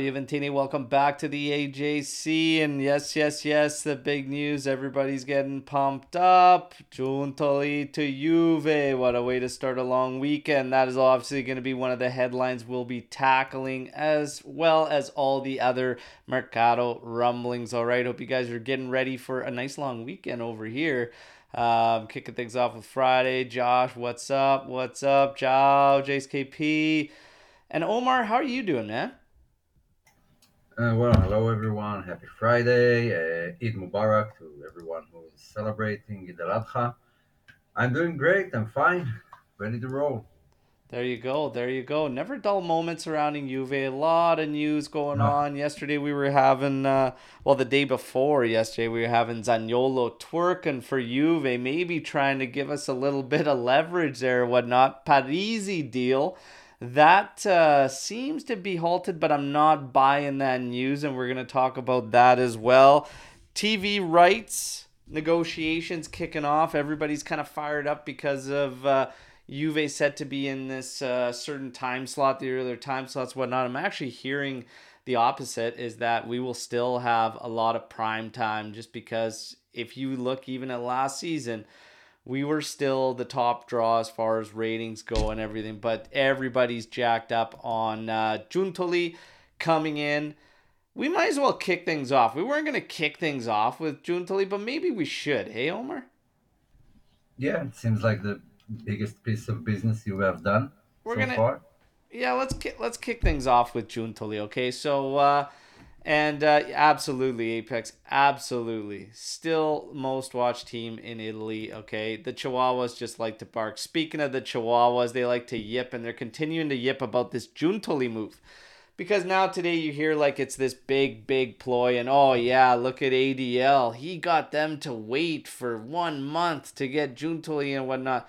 Juventini, welcome back to the AJC. And yes, yes, yes, the big news. Everybody's getting pumped up. Giuntoli to Juve. What a way to start a long weekend. That is obviously going to be one of the headlines we'll be tackling, as well as all the other Mercato rumblings. All right, hope you guys are getting ready for a nice long weekend over here. Um, kicking things off with Friday. Josh, what's up? What's up? Ciao, Jace KP. And Omar, how are you doing, man? Uh, well, hello everyone. Happy Friday. Uh, Eid Mubarak to everyone who is celebrating Eid al Adha. I'm doing great. I'm fine. Ready to roll. There you go. There you go. Never dull moments surrounding Juve. A lot of news going No. on. Yesterday we were having, uh, well, the day before yesterday we were having Zaniolo twerking for Juve, maybe trying to give us a little bit of leverage there, whatnot. Parisi deal. That uh, seems to be halted, but I'm not buying that news, and we're going to talk about that as well. TV rights negotiations kicking off. Everybody's kind of fired up because of uh, Juve set to be in this uh, certain time slot, the earlier time slots, whatnot. I'm actually hearing the opposite is that we will still have a lot of prime time just because if you look even at last season, we were still the top draw as far as ratings go and everything, but everybody's jacked up on uh, Giuntoli coming in. We might as well kick things off. We weren't going to kick things off with Giuntoli, but maybe we should. Hey, Omar? Yeah, it seems like the biggest piece of business you have done We're so gonna- far. Yeah, let's kick, let's kick things off with Giuntoli, okay? So, uh, and uh, absolutely, Apex, absolutely. Still most watched team in Italy, okay? The Chihuahuas just like to bark. Speaking of the Chihuahuas, they like to yip, and they're continuing to yip about this Giuntoli move. Because now today you hear like it's this big, big ploy, and oh yeah, look at ADL. He got them to wait for one month to get Giuntoli and whatnot.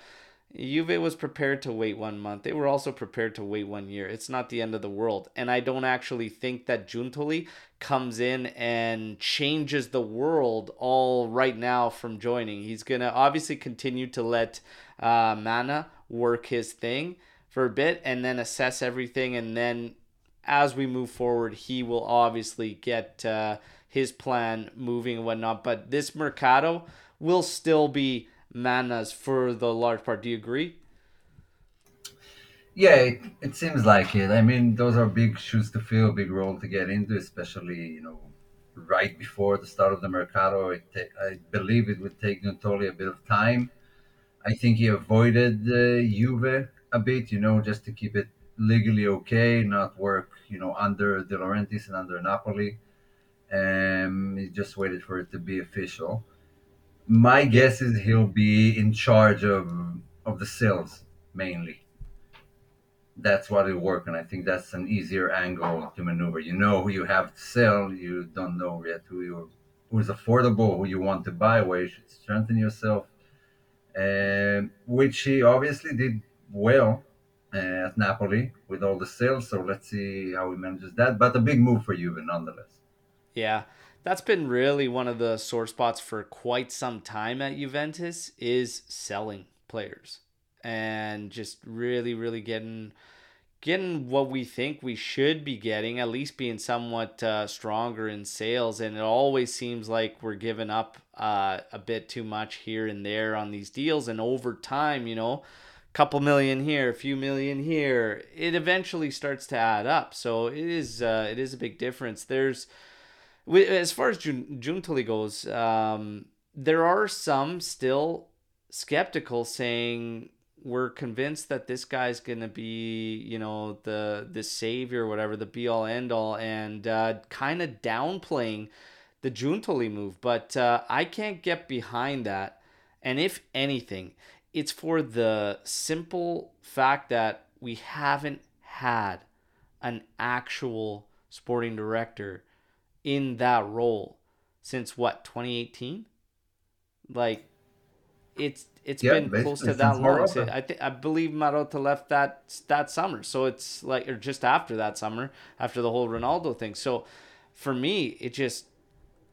Juve was prepared to wait one month. They were also prepared to wait one year. It's not the end of the world. And I don't actually think that Giuntoli comes in and changes the world all right now from joining. He's going to obviously continue to let uh, Mana work his thing for a bit and then assess everything. And then as we move forward, he will obviously get uh, his plan moving and whatnot. But this Mercato will still be Mana's for the large part. Do you agree? Yeah, it, it seems like it. I mean, those are big shoes to fill, big role to get into, especially you know, right before the start of the Mercato. I believe it would take Giuntoli a bit of time. I think he avoided uh, Juve a bit, you know, just to keep it legally okay, not work, you know, under De Laurentiis and under Napoli. Um, he just waited for it to be official. My guess is he'll be in charge of of the sales mainly. That's what it'll work and i think that's an easier angle to maneuver. You know who you have to sell. You don't know yet who you who is affordable who you want to buy where you should strengthen yourself and which he obviously did well uh, at napoli with all the sales. So let's see how he manages that. But a big move for Juve nonetheless. Yeah, that's been really one of the sore spots for quite some time at Juventus is selling players and just really, really getting getting what we think we should be getting, at least being somewhat uh, stronger in sales. And it always seems like we're giving up uh, a bit too much here and there on these deals. And over time, you know, a couple million here, a few million here, it eventually starts to add up. So it is uh, it is a big difference. There's as far as Jun- Giuntoli goes, um, there are some still skeptical saying we're convinced that this guy's gonna be, you know, the the savior, whatever, the be all end all, and uh, kind of downplaying the Giuntoli move. But uh, I can't get behind that. And if anything, it's for the simple fact that we haven't had an actual sporting director in that role since what 2018 like it's it's Yeah, been close to that long so i think i believe marotta left that that summer so it's like or just after that summer after the whole ronaldo thing so for me, it just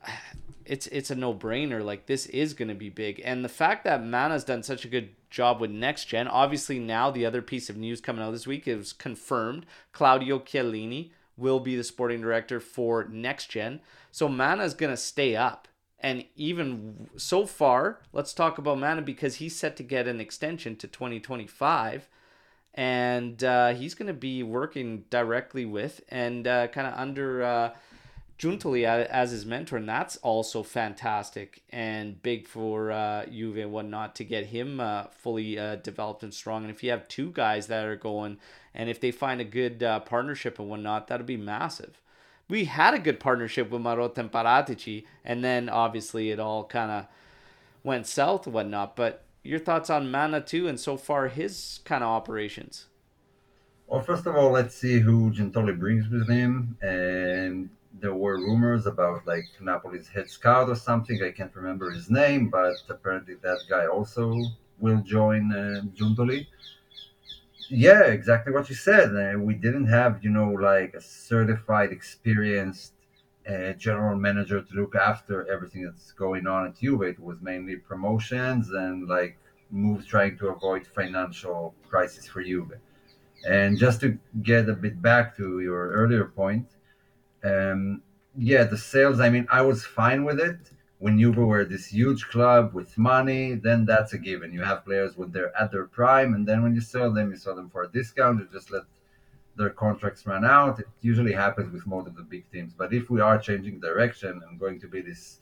it's it's a no brainer. Like this is going to be big, and the fact that Mana's done such a good job with next gen. Obviously, now the other piece of news coming out this week is confirmed. Claudio Chiellini will be the sporting director for next gen. So Mana is going to stay up. And even so far, let's talk about Mana because he's set to get an extension to 2025. And uh, he's going to be working directly with and uh, kind of under uh, Giuntoli as his mentor, and that's also fantastic and big for uh, Juve and whatnot to get him uh, fully uh, developed and strong. And if you have two guys that are going, and if they find a good uh, partnership and whatnot, that'll be massive. We had a good partnership with Marotta and Paratici, and then obviously it all kind of went south and whatnot. But your thoughts on Mana too, and so far his kind of operations? Well, first of all, let's see who Giuntoli brings with him, and there were rumors about like Napoli's head scout or something. I can't remember his name, but apparently that guy also will join uh. Yeah, exactly what you said. Uh, we didn't have, you know, like a certified, experienced uh, general manager to look after everything that's going on at Juve. It was mainly promotions and like moves trying to avoid financial crisis for Juve. And just to get a bit back to your earlier point, um, yeah, the sales. I mean, I was fine with it when you were this huge club with money. Then that's a given. You have players when they're at their prime, and then when you sell them, you sell them for a discount. You just let their contracts run out. It usually happens with most of the big teams. But if we are changing direction and going to be this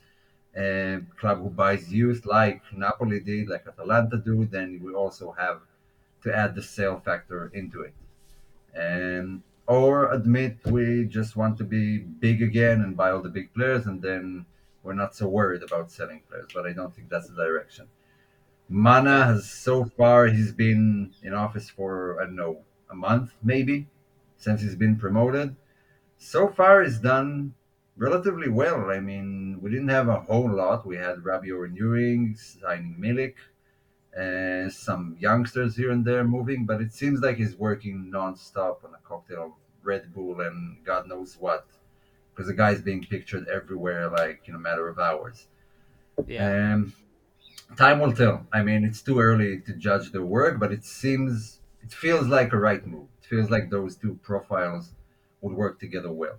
uh, club who buys youth, like Napoli did, like Atalanta do, then we also have to add the sale factor into it. And or admit we just want to be big again and buy all the big players and then we're not so worried about selling players but i don't think that's the direction. Mana has so far he's been in office for i don't know a month maybe since he's been promoted. So far he's done relatively well. I mean we didn't have a whole lot. We had Rabiot renewing signing milik and some youngsters here and there moving, but it seems like he's working non-stop on a cocktail of Red Bull and God knows what, because the guy's being pictured everywhere, like in a matter of hours. Yeah. And time will tell. I mean, it's too early to judge the work, but it seems, it feels like a right move. It feels like those two profiles would work together well.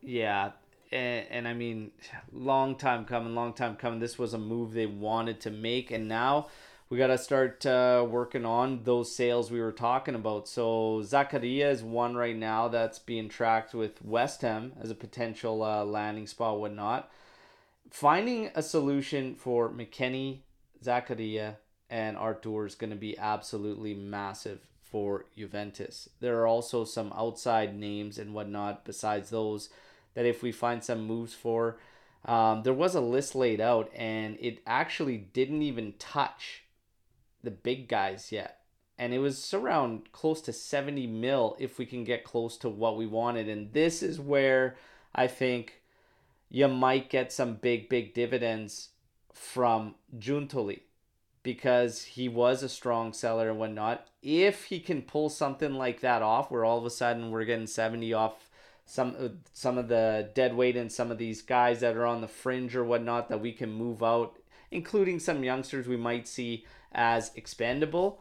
Yeah, and, and, I mean, long time coming, long time coming. This was a move they wanted to make, and now we got to start uh, working on those sales we were talking about. So Zakaria is one right now that's being tracked with West Ham as a potential uh, landing spot, whatnot. Finding a solution for McKennie, Zakaria, and Artur is going to be absolutely massive for Juventus. There are also some outside names and whatnot besides those that if we find some moves for. Um, there was a list laid out and it actually didn't even touch the big guys yet. And it was around close to 70 mil if we can get close to what we wanted. And this is where I think you might get some big, big dividends from Giuntoli because he was a strong seller and whatnot. If he can pull something like that off, where all of a sudden we're getting 70 off some uh, some of the dead weight and some of these guys that are on the fringe or whatnot that we can move out, including some youngsters we might see as expendable,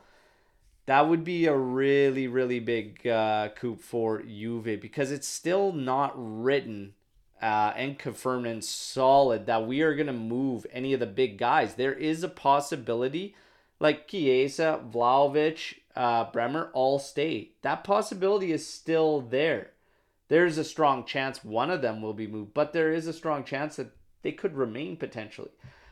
that would be a really, really big uh, coup for Juve because it's still not written uh, and confirmed and solid that we are going to move any of the big guys. There is a possibility, like Chiesa, Vlahovic, uh, Bremer, all stay. That possibility is still there. There's a strong chance one of them will be moved, but there is a strong chance that they could remain potentially.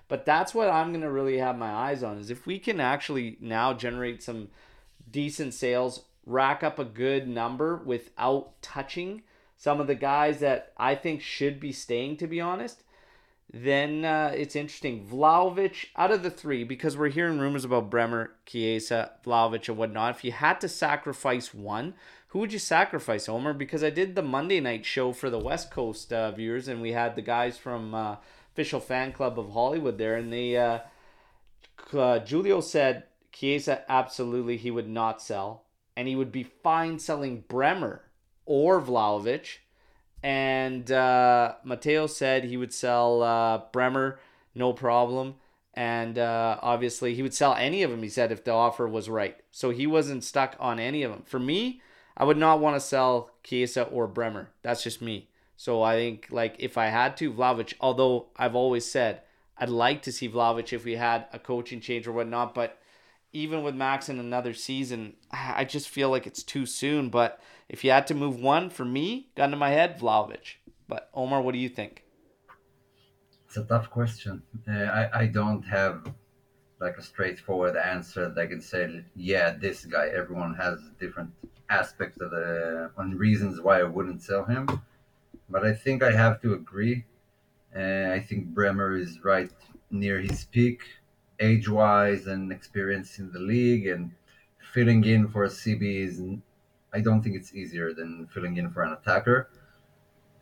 But that's what I'm going to really have my eyes on is if we can actually now generate some decent sales, rack up a good number without touching some of the guys that I think should be staying, to be honest, then uh, it's interesting. Vlahovic, out of the three, because we're hearing rumors about Bremer, Chiesa, Vlahovic, and whatnot, if you had to sacrifice one, who would you sacrifice, Homer? Because I did the Monday night show for the West Coast uh, viewers, and we had the guys from. Uh, official fan club of Hollywood there, and they uh, uh, Julio said Chiesa absolutely he would not sell, and he would be fine selling Bremer or Vlahovic, And uh, Matteo said he would sell uh, Bremer, no problem. And uh, obviously, he would sell any of them, he said, if the offer was right. So he wasn't stuck on any of them. For me, I would not want to sell Chiesa or Bremer. That's just me. So I think, like, if I had to, Vlahovic, although I've always said I'd like to see Vlahovic if we had a coaching change or whatnot, but even with Max in another season, I just feel like it's too soon. But if you had to move one for me, gun to my head, Vlahovic. But Omar, what do you think? It's a tough question. Uh, I, I don't have like a straightforward answer that I can say, yeah, this guy. Everyone has different aspects of the on reasons why I wouldn't sell him. But I think I have to agree. Uh, I think Bremer is right near his peak age wise and experience in the league and filling in for a CB is I don't think it's easier than filling in for an attacker.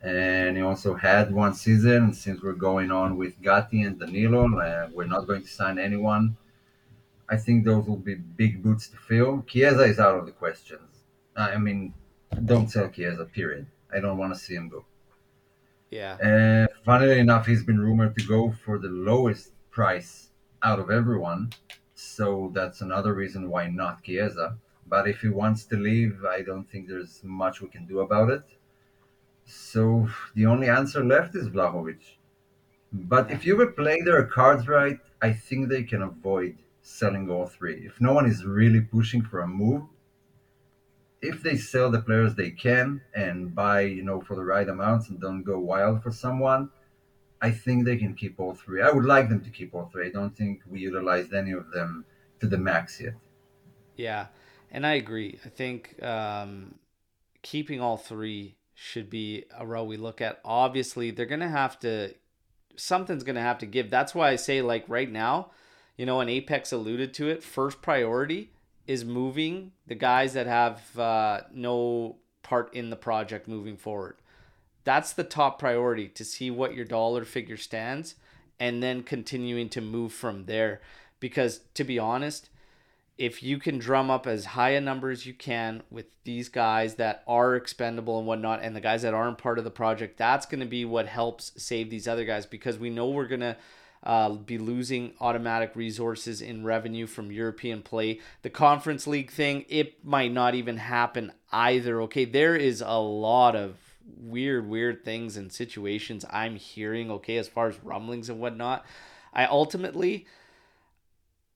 And he also had one season. Since we're going on with Gatti and Danilo, uh, we're not going to sign anyone. I think those will be big boots to fill. Chiesa is out of the questions. I mean, don't sell Chiesa, period. I don't want to see him go. Yeah. Uh, funnily enough, he's been rumored to go for the lowest price out of everyone. So that's another reason why not Chiesa. But if he wants to leave, I don't think there's much we can do about it. So the only answer left is Vlahovic. But if you would play their cards right, I think they can avoid selling all three. If no one is really pushing for a move, if they sell the players they can and buy, you know, for the right amounts and don't go wild for someone, I think they can keep all three. I would like them to keep all three. I don't think we utilized any of them to the max yet. Yeah, and I agree. I think um, keeping all three should be a row we look at. Obviously, they're gonna have to. Something's gonna have to give. That's why I say, like right now, you know, and Apex alluded to it. First priority is moving the guys that have uh, no part in the project moving forward that's the top priority to see what your dollar figure stands and then continuing to move from there. Because to be honest, if you can drum up as high a number as you can with these guys that are expendable and whatnot, and the guys that aren't part of the project, that's going to be what helps save these other guys because we know we're going to uh, be losing automatic resources in revenue from European play. The Conference League thing, it might not even happen either. Okay, there is a lot of weird, weird things and situations I'm hearing, okay, as far as rumblings and whatnot. I ultimately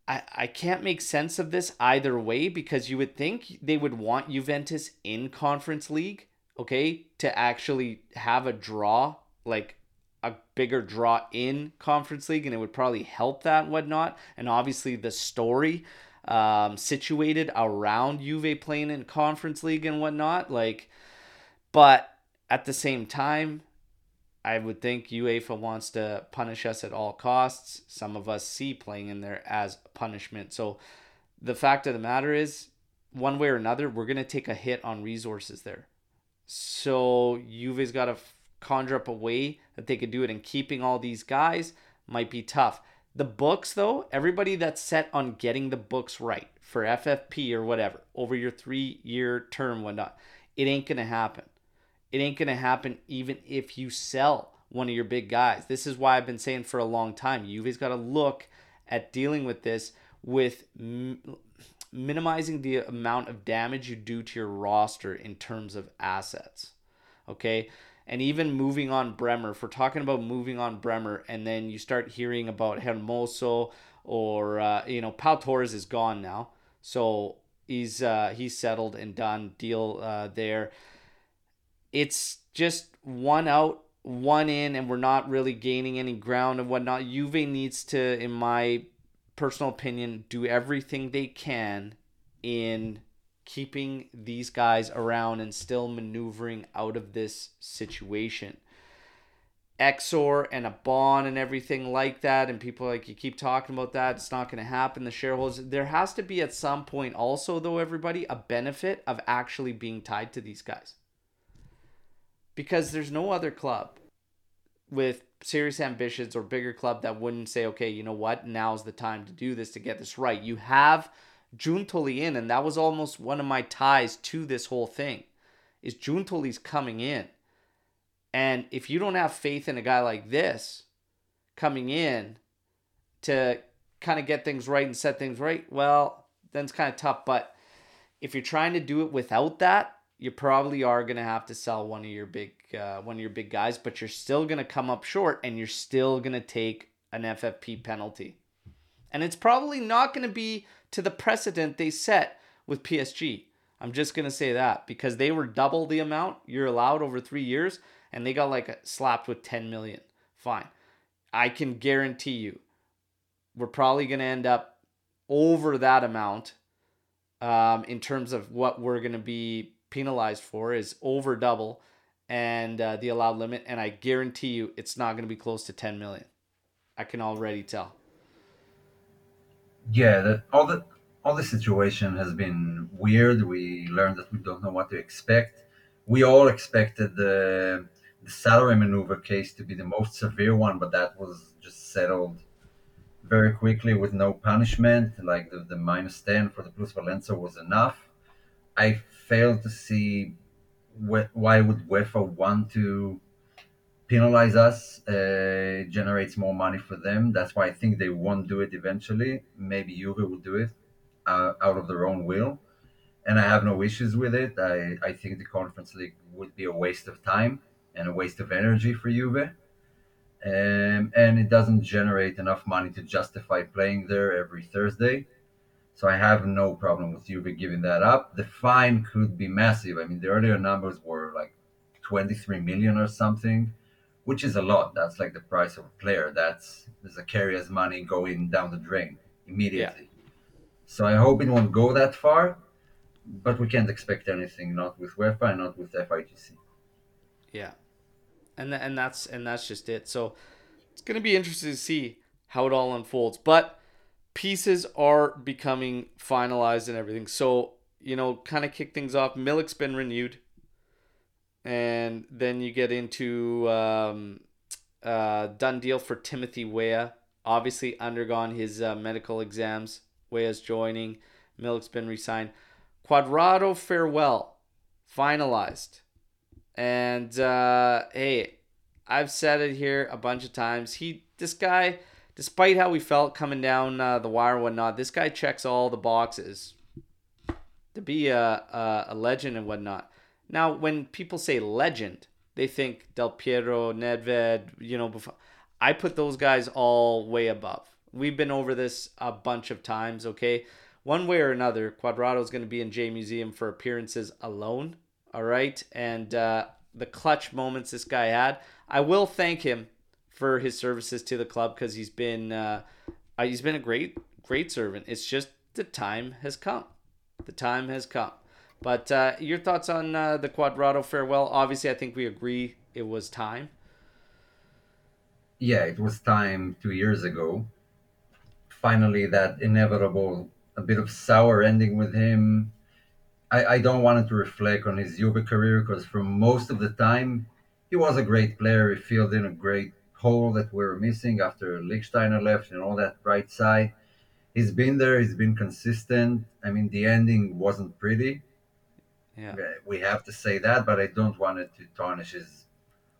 I, I can't make sense of this either way because you would think they would want Juventus in conference league, okay, to actually have a draw, like a bigger draw in conference league, and it would probably help that and whatnot. And obviously the story um, situated around Juve playing in conference league and whatnot, like but at the same time, I would think UEFA wants to punish us at all costs. Some of us see playing in there as punishment. So the fact of the matter is, one way or another, we're going to take a hit on resources there. So Juve's got to conjure up a way that they could do it, and keeping all these guys might be tough. The books, though, everybody that's set on getting the books right for FFP or whatever over your three year term, whatnot, it ain't going to happen. It ain't going to happen even if you sell one of your big guys. This is why I've been saying for a long time, you've got to look at dealing with this with m- minimizing the amount of damage you do to your roster in terms of assets. Okay? And even moving on Bremer, if we're talking about moving on Bremer, and then you start hearing about Hermoso or, uh, you know, Pau Torres is gone now. So he's uh, he's settled and done deal uh, there it's just one out, one in, and we're not really gaining any ground and whatnot. Juve needs to, in my personal opinion, do everything they can in keeping these guys around and still maneuvering out of this situation. Exor and a bond and everything like that, and people like you keep talking about that, it's not going to happen. The shareholders, there has to be at some point also, though, everybody, a benefit of actually being tied to these guys because there's no other club with serious ambitions or bigger club that wouldn't say, okay, you know what, now's the time to do this to get this right. You have Giuntoli in, and that was almost one of my ties to this whole thing. Is Giuntoli's coming in, And if you don't have faith in a guy like this coming in to kind of get things right and set things right, well, then it's kind of tough. But if you're trying to do it without that, you probably are going to have to sell one of your big uh, one of your big guys, but you're still going to come up short and you're still going to take an FFP penalty. And it's probably not going to be to the precedent they set with PSG. I'm just going to say that because they were double the amount you're allowed over 3 years and they got like slapped with 10 million. Fine. I can guarantee you we're probably going to end up over that amount um, in terms of what we're going to be penalized for is over double and uh, the allowed limit and i guarantee you it's not going to be close to 10 million i can already tell yeah that all the all the situation has been weird. We learned that we don't know what to expect. We all expected the the salary maneuver case to be the most severe one but that was just settled very quickly with no punishment. Like the, the minus 10 for the Plusvalenza was enough. I fail to see why would UEFA want to penalize us. Uh, generates more money for them. That's why I think they won't do it eventually. Maybe Juve will do it uh, out of their own will, and I have no issues with it. I I think the Conference League would be a waste of time and a waste of energy for Juve. Um, and it doesn't generate enough money to justify playing there every Thursday. So I have no problem with Juve giving that up. The fine could be massive. I mean, the earlier numbers were like 23 million or something, which is a lot. That's like the price of a player. That's carrier's money going down the drain immediately. Yeah. So I hope it won't go that far, but we can't expect anything, not with UEFA, not with FIGC. Yeah, and and that's and that's just it. So it's gonna be interesting to see how it all unfolds, but pieces are becoming finalized and everything. So, you know, kind of kick things off. Milik's been renewed. And then you get into um, uh, done deal for Timothy Weah. Obviously, undergone his uh, medical exams. Weah's joining. Milik's been resigned. Cuadrado farewell finalized. And uh, hey, I've said it here a bunch of times. He, this guy, despite how we felt coming down uh, the wire and whatnot, this guy checks all the boxes to be a, a, a, legend and whatnot. Now, when people say legend, they think Del Piero, Nedved, you know, before. I put those guys all way above. We've been over this a bunch of times, okay? One way or another, Cuadrado is going to be in J Museum for appearances alone, all right? And uh, the clutch moments this guy had, I will thank him for his services to the club because he's been uh, uh, he's been a great great servant. It's just the time has come. The time has come. But uh, your thoughts on uh, the Cuadrado farewell? Obviously, I think we agree it was time. Yeah, it was time two years ago. Finally, that inevitable, a bit of sour ending with him. I, I don't want to reflect on his Juve career because for most of the time, he was a great player. He filled in a great hole that we were missing after Lichtsteiner left and all that right side. He's been there. He's been consistent. I mean, the ending wasn't pretty. Yeah. We have to say that, but I don't want it to tarnish his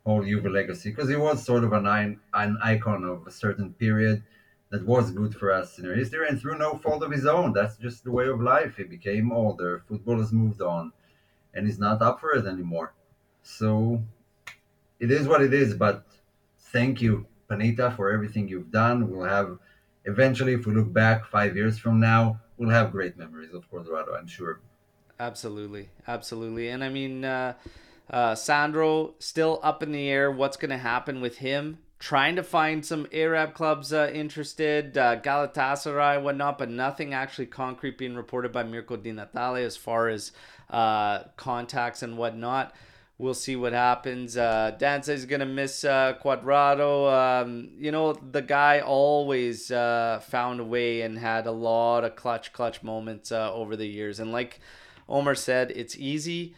whole Juve legacy because he was sort of an, an icon of a certain period that was good for us in our history and through no fault of his own. That's just the way of life. He became older. Football has moved on and he's not up for it anymore. So it is what it is, but thank you, Panita, for everything you've done. We'll have eventually, if we look back five years from now, we'll have great memories of Cuadrado, I'm sure. Absolutely, absolutely, and I mean, uh, uh, Sandro still up in the air. What's going to happen with him? Trying to find some Arab clubs uh, interested, uh, Galatasaray, whatnot, but nothing actually concrete being reported by Mirko Di Natale as far as uh, contacts and whatnot. We'll see what happens. Uh, Dan says he's gonna miss uh, Cuadrado. Um, you know, the guy always uh, found a way and had a lot of clutch, clutch moments uh, over the years. And like Omer said, it's easy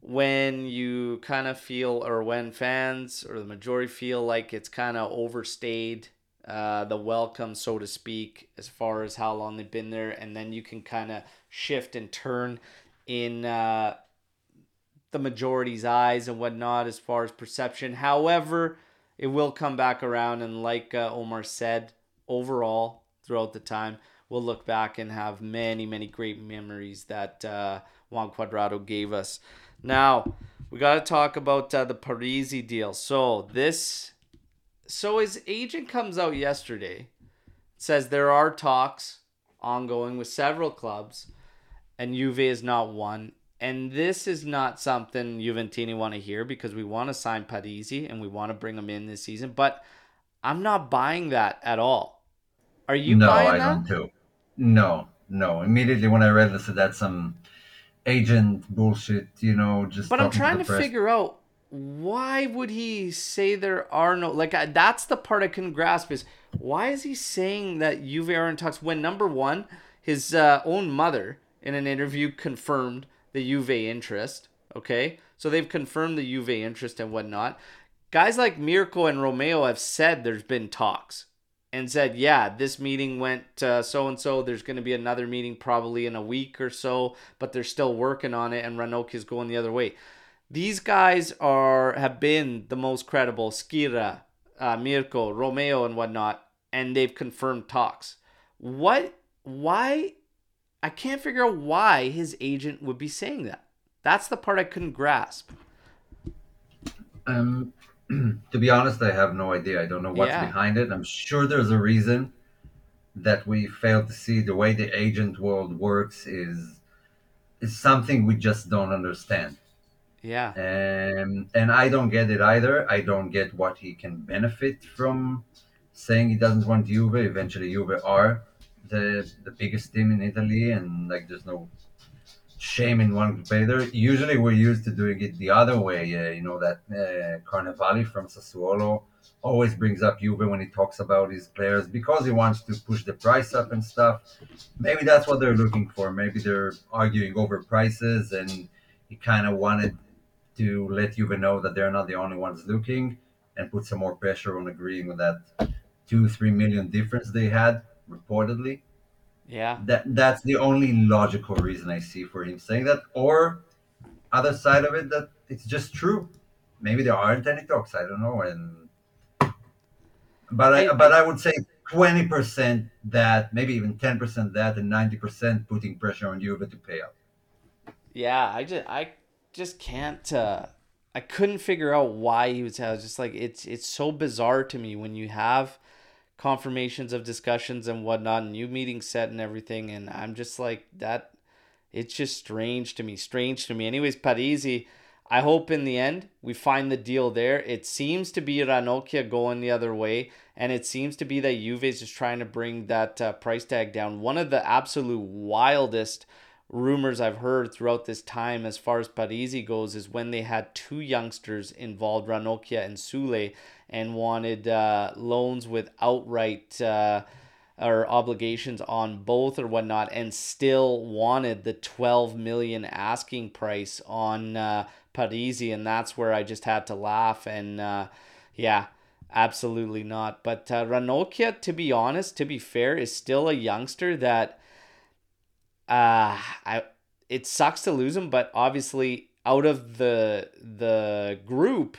when you kind of feel, or when fans or the majority feel like it's kind of overstayed. Uh, the welcome, so to speak, as far as how long they've been there, and then you can kind of shift and turn in uh, the majority's eyes and whatnot as far as perception. However, it will come back around, and like uh, Omar said, overall throughout the time, we'll look back and have many, many great memories that uh, Juan Cuadrado gave us. Now, we got to talk about uh, the Parisi deal. So this, so his agent comes out yesterday, says there are talks ongoing with several clubs, and Juve is not one. And this is not something Juventini want to hear because we want to sign Parisi and we want to bring him in this season. But I'm not buying that at all. Are you no, buying I that? don't too. No, no. Immediately when I read this, that's some agent bullshit. You know, just. But I'm trying the to figure out why would he say there are no like I, that's the part I couldn't grasp is why is he saying that Juve are in talks when number one his uh, own mother in an interview confirmed the Juve interest. Okay, so they've confirmed the Juve interest and whatnot. Guys like Mirko and Romeo have said there's been talks and said, yeah, this meeting went so and so. There's going to be another meeting probably in a week or so, but they're still working on it, and Ranocchia is going the other way. These guys are have been the most credible, Schira, uh, Mirko, Romeo, and whatnot, and they've confirmed talks. What? Why? I can't figure out why his agent would be saying that. That's the part I couldn't grasp. Um, to be honest, I have no idea. I don't know what's Yeah. behind it. I'm sure there's a reason that we fail to see. The way the agent world works is is something we just don't understand. Yeah. Um, and I don't get it either. I don't get what he can benefit from saying he doesn't want Juve. Eventually, Juve are the the biggest team in Italy, and like there's no shame in wanting to pay there. Usually, we're used to doing it the other way. Uh, you know that uh, Carnevali from Sassuolo always brings up Juve when he talks about his players because he wants to push the price up and stuff. Maybe that's what they're looking for. Maybe they're arguing over prices, and he kind of wanted to let Juve know that they're not the only ones looking and put some more pressure on agreeing with that two, three million difference they had reportedly. Yeah. That that's the only logical reason I see for him saying that. Or other side of it that it's just true. Maybe there aren't any talks. I don't know. And but I, I- but I would say twenty percent that, maybe even ten percent that, and ninety percent putting pressure on Juve to pay up. Yeah, I just I just can't uh I couldn't figure out why he was I was just like it's it's so bizarre to me when you have confirmations of discussions and whatnot and you meetings set and everything and I'm just like that it's just strange to me, strange to me. Anyways, Parisi, I hope in the end we find the deal there. It seems to be Ranocchia going the other way, and it seems to be that Juve is just trying to bring that uh, price tag down. One of the absolute wildest rumors I've heard throughout this time as far as Parisi goes is when they had two youngsters involved, Ranocchia and Soulé, and wanted uh, loans with outright uh, or obligations on both or whatnot, and still wanted the 12 million asking price on uh, Parisi, and that's where I just had to laugh. And uh, yeah, absolutely not. But uh, Ranocchia, to be honest, to be fair, is still a youngster that uh I it sucks to lose him, but obviously out of the the group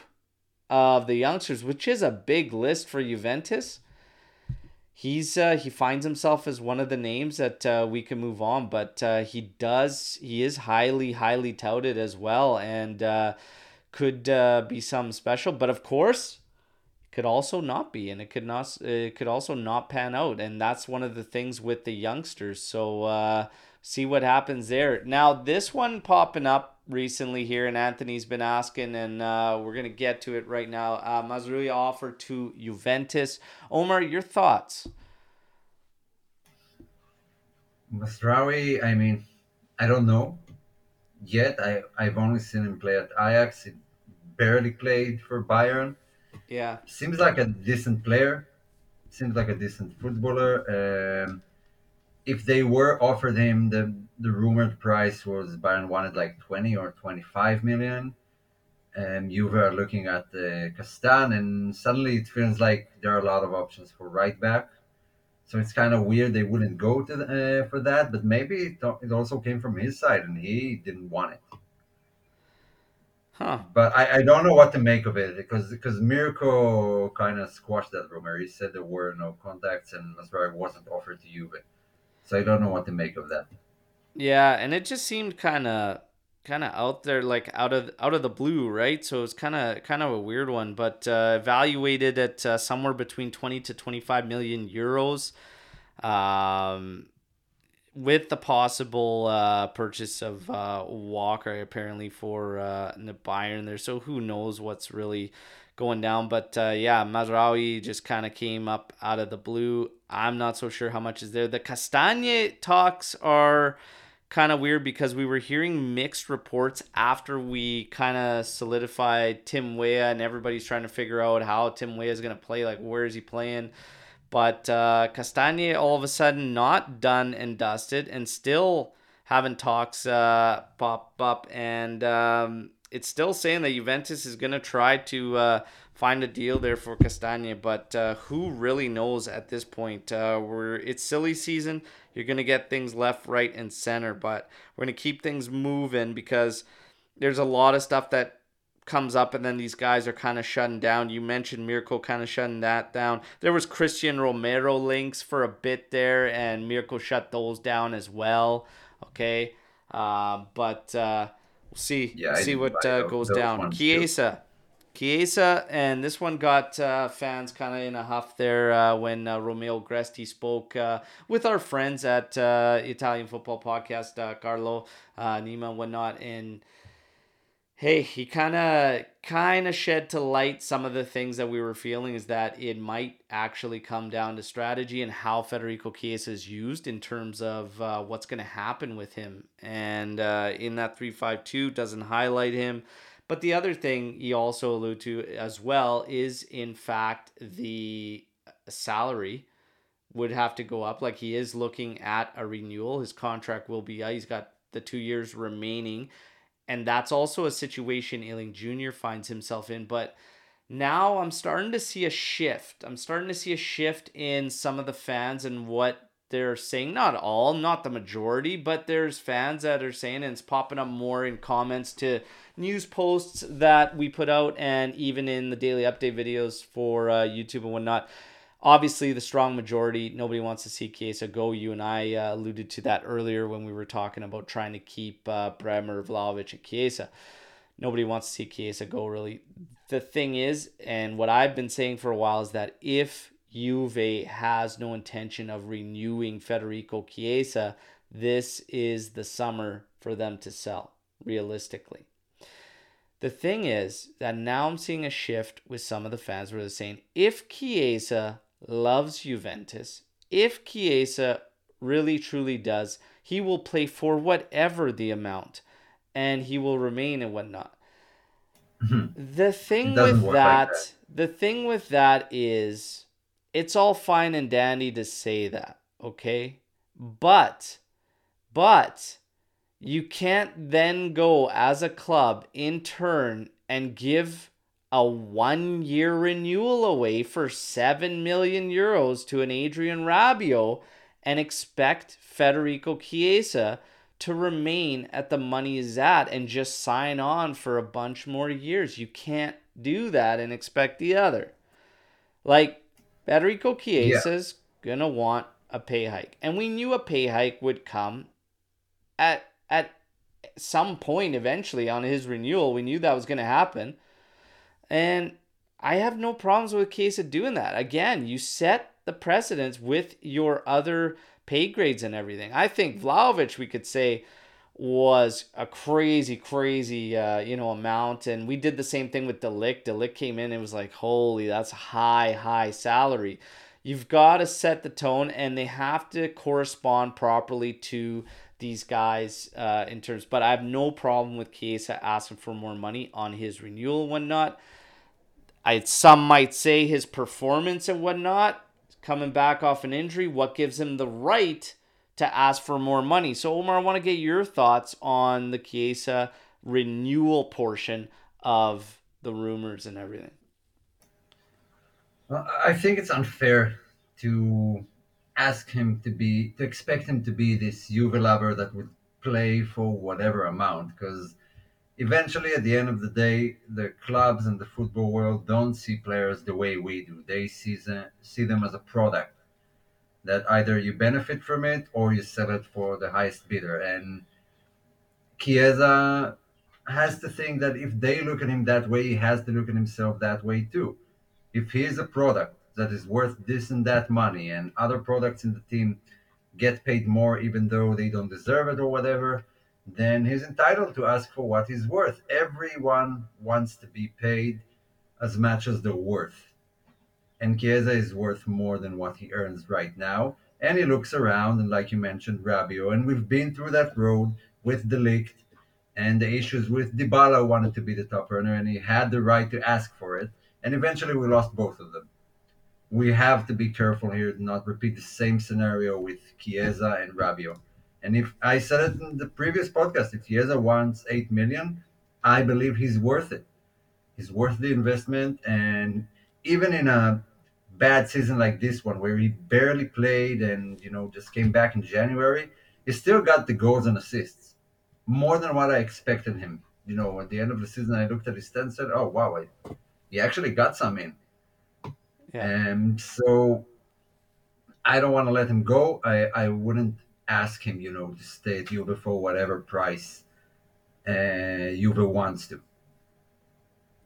of the youngsters, which is a big list for Juventus, he's uh, he finds himself as one of the names that uh, we can move on. But uh, he does he is highly highly touted as well, and uh, could uh, be something special. But of course, could also not be, and it could not it could also not pan out, and that's one of the things with the youngsters. So uh, see what happens there. Now this one popping up recently here, and Anthony's been asking, and uh, we're gonna get to it right now. Uh, Mazraoui offer to Juventus. Omar, your thoughts? Mazraoui, I mean, I don't know yet. I, I've only seen him play at Ajax. He barely played for Bayern. Yeah, Seems like a decent player. Seems like a decent footballer. Um, if they were offered him, the, the rumored price was Bayern wanted like 20 or 25 million. And Juve are looking at uh, Castagne, and suddenly it feels like there are a lot of options for right back. So it's kind of weird they wouldn't go to the, uh, for that, but maybe it, it also came from his side and he didn't want it. Huh. But I, I don't know what to make of it because because Mirko kind of squashed that rumor. He said there were no contacts and Mazraoui wasn't offered to Juve. So I don't know what to make of that. Yeah, and it just seemed kind of kind of out there like out of out of the blue, right? So it's kind of kind of a weird one, but uh, evaluated at uh, somewhere between 20 to 25 million euros. Um with the possible uh, purchase of uh, Walker apparently for uh, the Bayern there. So who knows what's really going down. But uh, yeah, Mazraoui just kind of came up out of the blue. I'm not so sure how much is there. The Castagne talks are kind of weird because we were hearing mixed reports after we kind of solidified Tim Weah and everybody's trying to figure out how Tim Weah is going to play. Like, where is he playing? But uh, Castagne all of a sudden not done and dusted and still having talks uh, pop up. And um, it's still saying that Juventus is going to try to uh, find a deal there for Castagne. But uh, who really knows at this point? Uh, we're, it's silly season. You're going to get things left, right, and center. But we're going to keep things moving because there's a lot of stuff that comes up and then these guys are kind of shutting down. You mentioned Mirko kind of shutting that down. There was Cristian Romero links for a bit there and Mirko shut those down as well. Okay. Uh, but uh, we'll see. Yeah, see what uh, goes down. Chiesa. Chiesa, and this one got uh, fans kind of in a huff there uh, when uh, Romeo Agresti spoke uh, with our friends at uh, Italian Football Podcast, uh, Carlo Nima, and whatnot, and hey, he kind of kind of shed to light some of the things that we were feeling is that it might actually come down to strategy and how Federico Chiesa is used in terms of what's going to happen with him. And in that 352 doesn't highlight him. But the other thing he also alluded to as well is, in fact, the salary would have to go up. Like he is looking at a renewal. His contract will be, uh, he's got the two years remaining and that's also a situation Iling Jr. finds himself in. But now I'm starting to see a shift. I'm starting to see a shift in some of the fans and what they're saying. Not all, not the majority, but there's fans that are saying, and it's popping up more in comments to news posts that we put out and even in the daily update videos for uh, YouTube and whatnot obviously the strong majority nobody wants to see Chiesa go you and I uh, alluded to that earlier when we were talking about trying to keep uh, Bremer Vlahovic and Chiesa. nobody wants to see Chiesa go really the thing is and what I've been saying for a while is that if Juve has no intention of renewing Federico Chiesa this is the summer for them to sell realistically the thing is that now I'm seeing a shift with some of the fans where they're saying if Chiesa loves Juventus, if Chiesa really truly does, he will play for whatever the amount and he will remain and whatnot. Mm-hmm. The thing with that, like that, the thing with that is it's all fine and dandy to say that, okay? But but you can't then go as a club in turn and give a one year renewal away for 7 million euros to an Adrian Rabiot and expect Federico Chiesa to remain at the money is at and just sign on for a bunch more years. You can't do that and expect the other. Like Federico Chiesa's yeah. gonna want a pay hike. And we knew a pay hike would come at at some point eventually on his renewal. We knew that was gonna happen. And I have no problems with Chiesa doing that. Again, you set the precedence with your other pay grades and everything. I think Vlahovic, we could say, was a crazy, crazy, uh, you know, amount. And we did the same thing with De Ligt. De Ligt came in and was like, holy, that's high, high salary. You've got to set the tone, and they have to correspond properly to these guys uh, in terms. But I have no problem with Chiesa asking for more money on his renewal and whatnot. I some might say his performance and whatnot, coming back off an injury, what gives him the right to ask for more money? So Omar, I want to get your thoughts on the Chiesa renewal portion of the rumors and everything. Well, I think it's unfair to ask him to be to expect him to be this Juve lover that would play for whatever amount because eventually, at the end of the day, the clubs and the football world don't see players the way we do. They see them, see them as a product that either you benefit from it or you sell it for the highest bidder. And Chiesa has to think that if they look at him that way, he has to look at himself that way too. If he is a product that is worth this and that money, and other products in the team get paid more even though they don't deserve it or whatever, then he's entitled to ask for what he's worth. Everyone wants to be paid as much as they're worth. And Chiesa is worth more than what he earns right now. And he looks around, and like you mentioned, Rabiot, and we've been through that road with De Ligt and the issues with Dybala wanted to be the top earner, and he had the right to ask for it. And eventually, we lost both of them. We have to be careful here to not repeat the same scenario with Chiesa and Rabiot. And if I said it in the previous podcast, if Chiesa wants eight million, I believe he's worth it. He's worth the investment, and even in a bad season like this one, where he barely played and you know just came back in January, he still got the goals and assists more than what I expected him. You know, at the end of the season, I looked at his stats and said, "Oh wow, I, he actually got some in." Yeah. And so I don't want to let him go. I I wouldn't ask him, you know, to stay at Juve for whatever price uh, Juve wants to.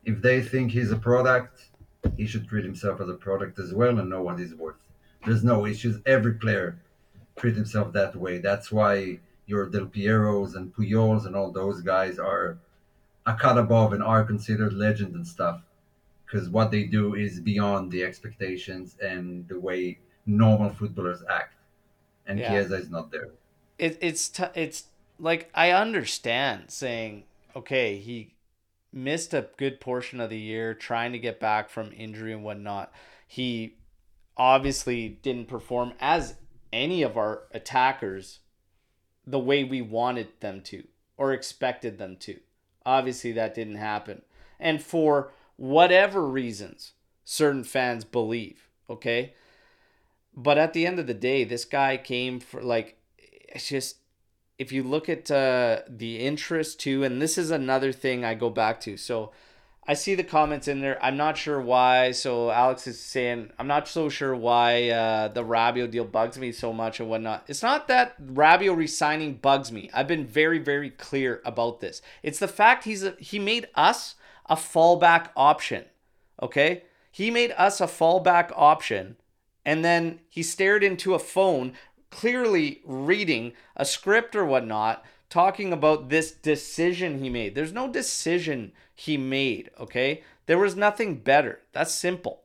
If they think he's a product, he should treat himself as a product as well and know what he's worth. There's no issues. Every player treat himself that way. That's why your Del Pieros and Puyols and all those guys are a cut above and are considered legend and stuff because what they do is beyond the expectations and the way normal footballers act. And yeah. Chiesa is not there. It, it's t- it's like I understand saying okay he missed a good portion of the year trying to get back from injury and whatnot. He obviously didn't perform as any of our attackers the way we wanted them to or expected them to. Obviously, that didn't happen. And for whatever reasons, certain fans believe, okay? But at the end of the day, this guy came for like, it's just, if you look at uh, the interest too, and this is another thing I go back to. So, I see the comments in there. I'm not sure why. So Alex is saying I'm not so sure why uh, the Rabiot deal bugs me so much and whatnot. It's not that Rabiot resigning bugs me. I've been very very clear about this. It's the fact he's a, he made us a fallback option. Okay, he made us a fallback option, and then he stared into a phone, clearly reading a script or whatnot talking about this decision he made. There's no decision he made, okay? There was nothing better. That's simple,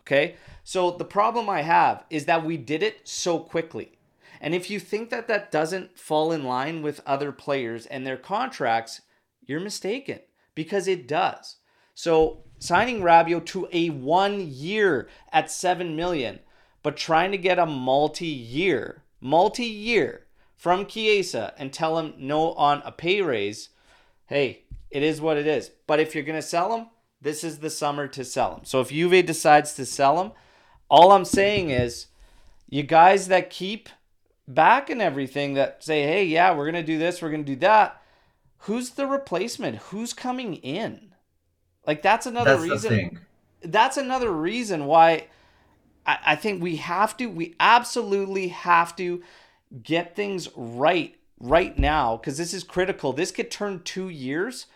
okay? So the problem I have is that we did it so quickly. And if you think that that doesn't fall in line with other players and their contracts, you're mistaken because it does. So signing Rabiot to a one year at 7 million, but trying to get a multi year, multi year from Chiesa and tell him no on a pay raise, hey, it is what it is. But if you're going to sell him, this is the summer to sell him. So if Juve decides to sell him, all I'm saying is you guys that keep back and everything that say, hey, yeah, we're going to do this, we're going to do that. Who's the replacement? Who's coming in? Like that's another that's reason. That's another reason why I, I think we have to, we absolutely have to get things right right now because this is critical. This could turn two years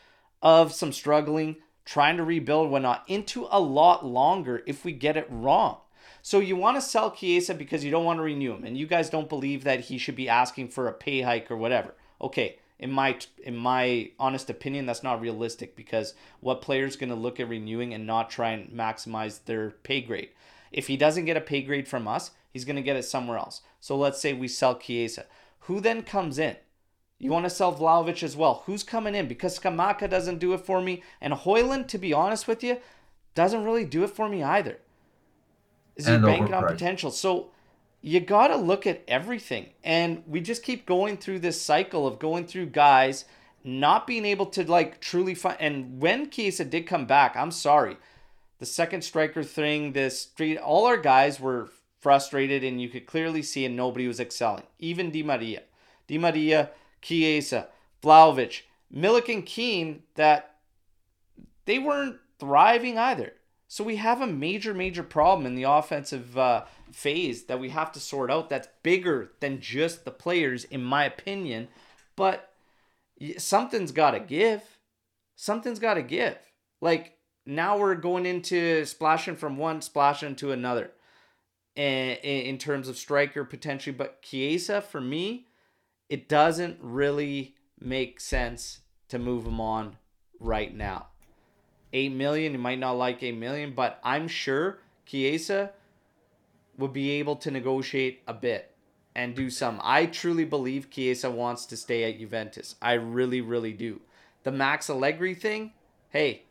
of some struggling, trying to rebuild, whatnot, into a lot longer if we get it wrong. So you want to sell Chiesa because you don't want to renew him, and you guys don't believe that he should be asking for a pay hike or whatever. Okay, in my in my honest opinion, that's not realistic because what player's going to look at renewing and not try and maximize their pay grade? If he doesn't get a pay grade from us, he's going to get it somewhere else. So let's say we sell Chiesa. Who then comes in? You want to sell Vlahovic as well. Who's coming in? Because Scamacca doesn't do it for me. And Højlund, to be honest with you, doesn't really do it for me either. Is he banking on potential? So you got to look at everything. And we just keep going through this cycle of going through guys not being able to like truly find. And when Chiesa did come back, I'm sorry. The second striker thing, this street, all our guys were frustrated and you could clearly see and nobody was excelling. Even Di Maria. Di Maria Chiesa, Vlahovic, Milik and Kean that they weren't thriving either. So we have a major, major problem in the offensive uh, phase that we have to sort out. That's bigger than just the players, in my opinion. But something's got to give. Something's got to give. Like now we're going into splashing from one, splashing to another, and in terms of striker potentially. But Chiesa, for me, it doesn't really make sense to move him on right now. Eight million, you might not like eight million, but I'm sure Chiesa would be able to negotiate a bit and do some. I truly believe Chiesa wants to stay at Juventus. I really, really do. The Max Allegri thing, hey,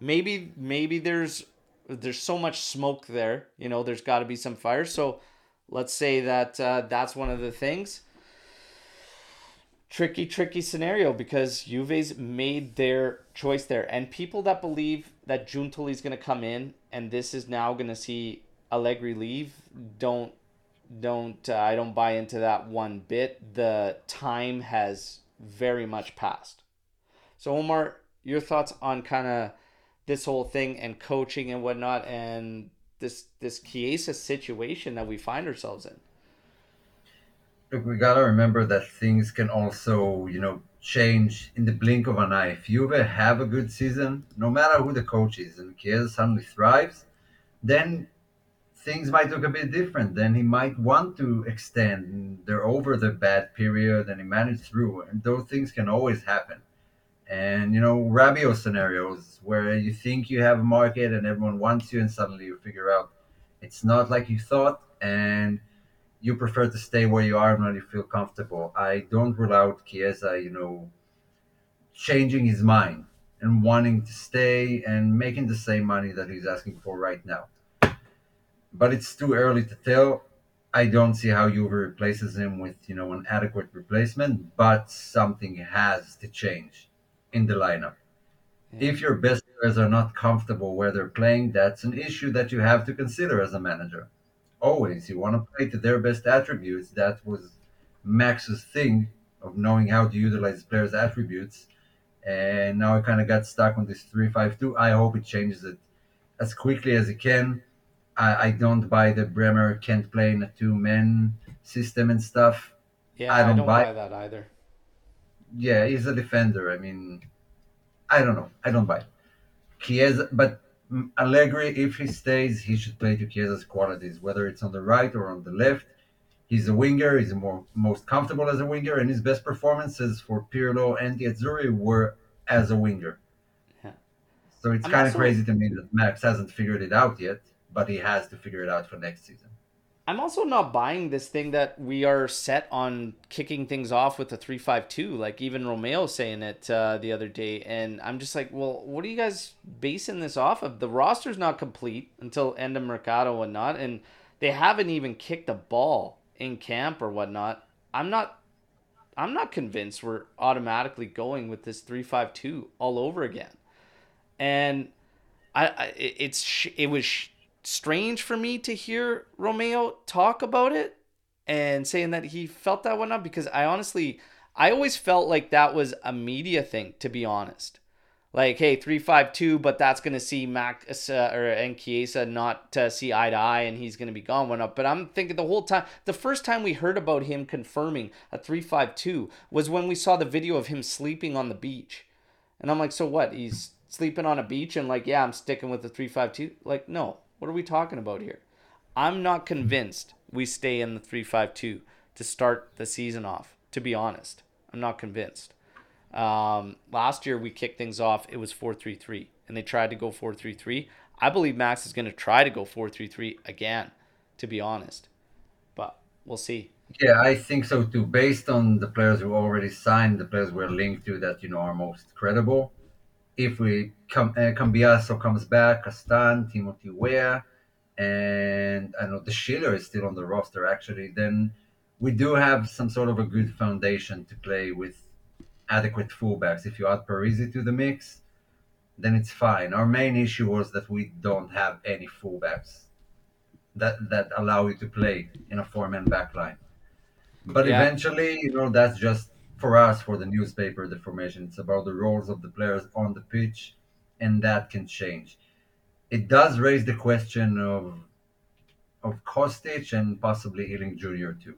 maybe maybe there's there's so much smoke there. You know, there's got to be some fire. So let's say that uh, that's one of the things. Tricky, tricky scenario because Juve's made their choice there, and people that believe that Giuntoli is going to come in and this is now going to see Allegri leave don't don't uh, I don't buy into that one bit. The time has very much passed. So Omar, your thoughts on kind of this whole thing and coaching and whatnot and this this Chiesa situation that we find ourselves in. Look, we gotta remember that things can also, you know, change in the blink of an eye. If Juve have a good season, no matter who the coach is, and Chiesa suddenly thrives, then things might look a bit different. Then he might want to extend. They're over the bad period and he managed through. And those things can always happen. And you know, Rabiot scenarios where you think you have a market and everyone wants you, and suddenly you figure out it's not like you thought, and you prefer to stay where you are when you feel comfortable. I don't rule out Chiesa, you know, changing his mind and wanting to stay and making the same money that he's asking for right now but it's too early to tell. I don't see how Juve replaces him with you know an adequate replacement, but something has to change in the lineup. Yeah. If your best players are not comfortable where they're playing, that's an issue that you have to consider as a manager. Always, you want to play to their best attributes. That was Max's thing of knowing how to utilize players' attributes, and now I kind of got stuck on this three-five-two. I hope it changes it as quickly as it can I, I don't buy the Bremer can't play in a two man system and stuff. Yeah, I don't, I don't buy, buy, that either. Yeah, he's a defender. I mean, I don't know. I don't buy. Chiesa, but Allegri, if he stays, he should play to Chiesa's qualities, whether it's on the right or on the left. He's a winger. He's more most comfortable as a winger, and his best performances for Pirlo and the Azzurri were as a winger. Yeah. So it's kind of crazy to me that Max hasn't figured it out yet but he has to figure it out for next season. I'm also not buying this thing that we are set on kicking things off with a three-five-two. Like even Romeo saying it uh, the other day, and I'm just like, well, what are you guys basing this off of? The roster's not complete until end of Mercato and whatnot, and they haven't even kicked a ball in camp or whatnot. I'm not, I'm not convinced we're automatically going with this three-five-two all over again, and I, I it's it was strange for me to hear Romeo talk about it and saying that he felt that up because I honestly I always felt like that was a media thing to be honest. Like, hey, three five two, but that's gonna see Mac uh, or and Chiesa not to see eye to eye, and he's gonna be gone one up. But I'm thinking the whole time, the first time we heard about him confirming a three five two was when we saw the video of him sleeping on the beach, and I'm like, so what? He's sleeping on a beach, and like, yeah, I'm sticking with the three five two. Like, no, what are we talking about here? I'm not convinced we stay in the 352 to start the season off, to be honest. I'm not convinced. Um, last year we kicked things off, it was 433, and they tried to go 433. I believe Max is going to try to go 433 again, to be honest. But we'll see. Yeah, I think so too. Based on the players who already signed, the players we're linked to that you know are most credible, if we come uh, Cambiaso comes back, Castagne, Timothy Weah, and I know De Sciglio is still on the roster actually, then we do have some sort of a good foundation to play with adequate fullbacks. If you add Parisi to the mix, then it's fine. Our main issue was that we don't have any fullbacks that that allow you to play in a four-man back line. But yeah. eventually, you know, that's just for us, for the newspaper, the formation. It's about the roles of the players on the pitch, and that can change. It does raise the question of of Kostic and possibly Iling Junior too.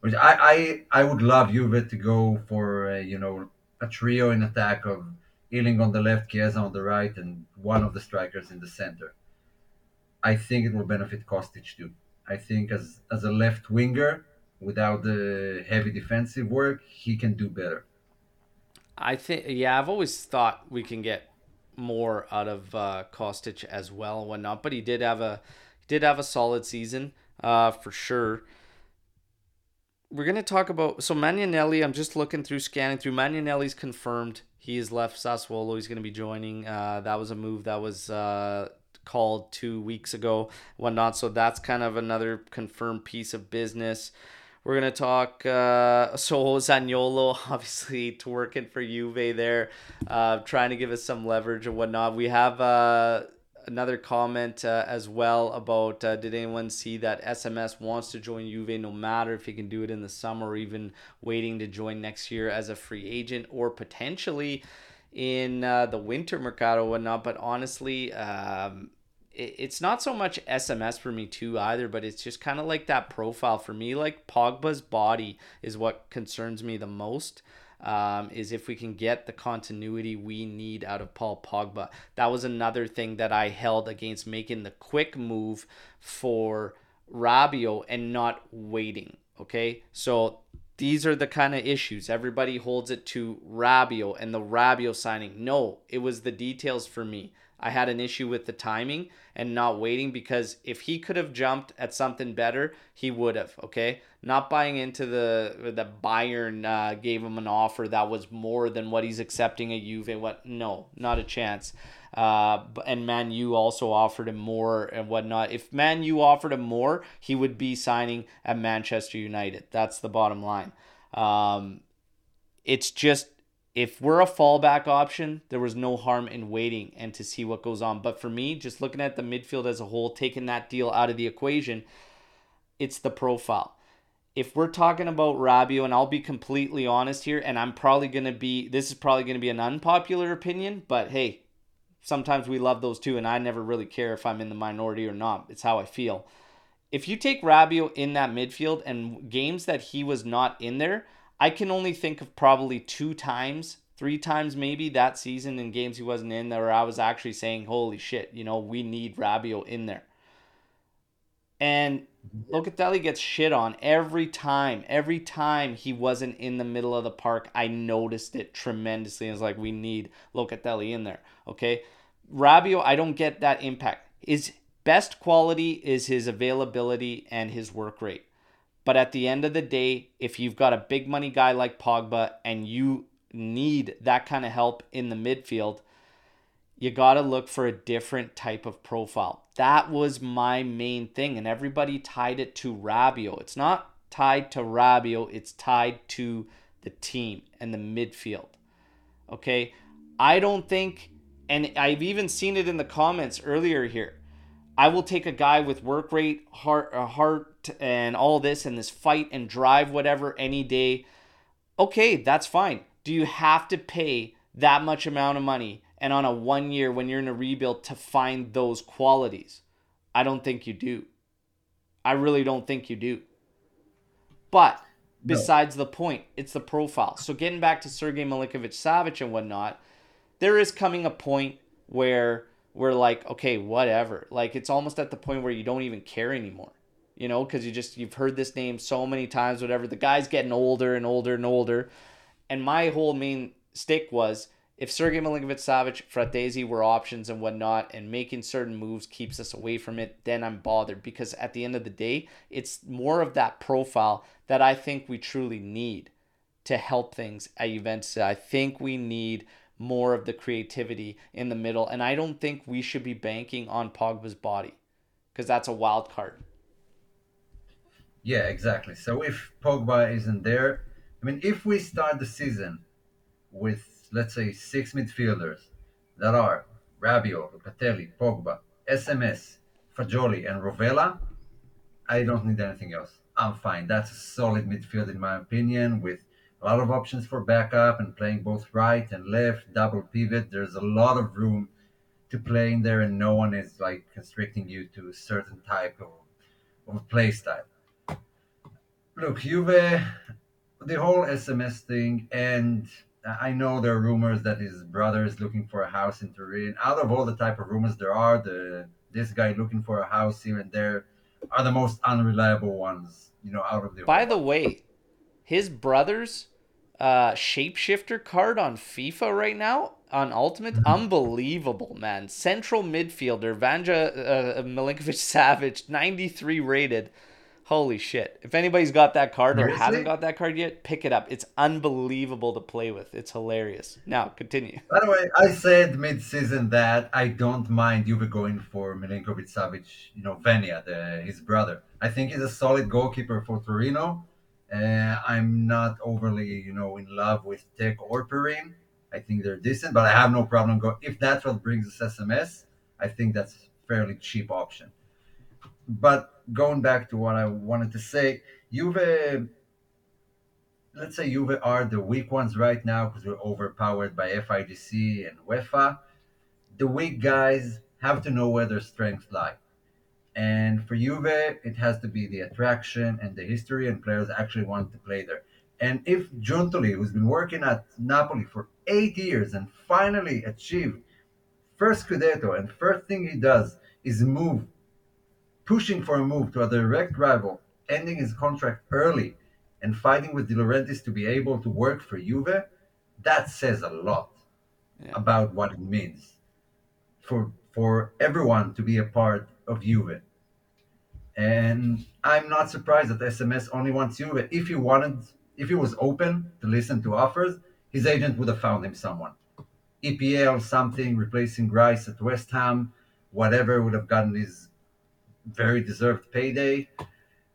Which I, I I would love Juve to go for uh, you know a trio in attack of Iling on the left, Chiesa on the right, and one of the strikers in the center. I think it will benefit Kostic too. I think as as a left winger, without the heavy defensive work, he can do better. I think yeah, I've always thought we can get more out of uh, Kostic as well and whatnot, but he did have a did have a solid season uh, for sure. We're gonna talk about so Magnanelli. I'm just looking through, scanning through. Magnanelli's confirmed. He has left Sassuolo. He's gonna be joining. Uh, that was a move that was uh, called two weeks ago, whatnot. So that's kind of another confirmed piece of business. We're gonna talk uh, Zaniolo, obviously to working for Juve there, uh, trying to give us some leverage and whatnot. We have uh, another comment uh, as well about uh, did anyone see that SMS wants to join Juve no matter if he can do it in the summer or even waiting to join next year as a free agent or potentially in uh, the winter mercato whatnot. But honestly, um, it's not so much SMS for me too either, but it's just kind of like that profile for me. Like Pogba's body is what concerns me the most. Um, is if we can get the continuity we need out of Paul Pogba. That was another thing that I held against making the quick move for Rabiot and not waiting. Okay, so these are the kind of issues. Everybody holds it to Rabiot and the Rabiot signing. No, it was the details for me. I had an issue with the timing and not waiting because if he could have jumped at something better, he would have. Okay, not buying into the the Bayern uh, gave him an offer that was more than what he's accepting at Juve. What? No, not a chance. Uh, and Man U also offered him more and whatnot. If Man U offered him more, he would be signing at Manchester United. That's the bottom line. Um, it's just if we're a fallback option, there was no harm in waiting and to see what goes on. But for me, just looking at the midfield as a whole, taking that deal out of the equation, it's the profile. If we're talking about Rabiot, and I'll be completely honest here, and I'm probably going to be, this is probably going to be an unpopular opinion, but hey, sometimes we love those too, and I never really care if I'm in the minority or not. It's how I feel. If you take Rabiot in that midfield and games that he was not in there, I can only think of probably two times, three times maybe that season in games he wasn't in where I was actually saying, holy shit, you know, we need Rabiot in there. And mm-hmm. Locatelli gets shit on every time. Every time he wasn't in the middle of the park, I noticed it tremendously. It's like we need Locatelli in there. Okay. Rabiot, I don't get that impact. His best quality is his availability and his work rate. But at the end of the day, if you've got a big money guy like Pogba and you need that kind of help in the midfield, you got to look for a different type of profile. That was my main thing, and everybody tied it to Rabiot. It's not tied to Rabiot, it's tied to the team and the midfield. Okay? I don't think, and I've even seen it in the comments earlier here. I will take a guy with work rate, heart, uh, heart, and all this, and this fight and drive, whatever, any day. Okay, that's fine. Do you have to pay that much amount of money and on a one year when you're in a rebuild to find those qualities? I don't think you do. I really don't think you do. But besides no. the point, it's the profile. So getting back to Sergey Milinkovic Savic and whatnot, there is coming a point where we're like, okay, whatever. Like it's almost at the point where you don't even care anymore. You know, because you just you've heard this name so many times, whatever. The guy's getting older and older and older. And my whole main stick was if Sergey Milinkovic Savic, Frattesi were options and whatnot, and making certain moves keeps us away from it, then I'm bothered because at the end of the day, it's more of that profile that I think we truly need to help things at Juventus. I think we need more of the creativity in the middle. And I don't think we should be banking on Pogba's body because that's a wild card. Yeah, exactly. So if Pogba isn't there, I mean, if we start the season with, let's say, six midfielders that are Rabiot, Locatelli, Pogba, SMS, Fagioli, and Rovella, I don't need anything else. I'm fine. That's a solid midfield, in my opinion, with a lot of options for backup and playing both right and left, double pivot. There's a lot of room to play in there, and no one is like constricting you to a certain type of, of play style. Look, Juve, the whole SMS thing, and I know there are rumors that his brother is looking for a house in Turin. Out of all the type of rumors there are, the this guy looking for a house here and there are the most unreliable ones, you know, out of the. By the way, his brother's uh, shapeshifter card on FIFA right now on Ultimate, mm-hmm. unbelievable, man. Central midfielder Vanja uh, Milinkovic Savic, 93 rated. Holy shit. If anybody's got that card or haven't got that card yet, pick it up. It's unbelievable to play with. It's hilarious. Now, continue. By the way, I said mid-season that I don't mind Juve going for Milinkovic Savic, you know, Venia, the, his brother. I think he's a solid goalkeeper for Torino. Uh, I'm not overly, you know, in love with Tech or Perin. I think they're decent, but I have no problem going. If that's what brings us SMS, I think that's a fairly cheap option. But going back to what I wanted to say, Juve, let's say Juve are the weak ones right now because we're overpowered by FIGC and UEFA. The weak guys have to know where their strengths lie. And for Juve, it has to be the attraction and the history, and players actually want to play there. And if Giuntoli, who's been working at Napoli for eight years and finally achieved first Scudetto, and first thing he does is move pushing for a move to a direct rival, ending his contract early, and fighting with De Laurentiis to be able to work for Juve, that says a lot yeah. about what it means for for everyone to be a part of Juve. And I'm not surprised that SMS only wants Juve. If he wanted, if he was open to listen to offers, his agent would have found him someone. EPL something, replacing Rice at West Ham, whatever would have gotten his very deserved payday.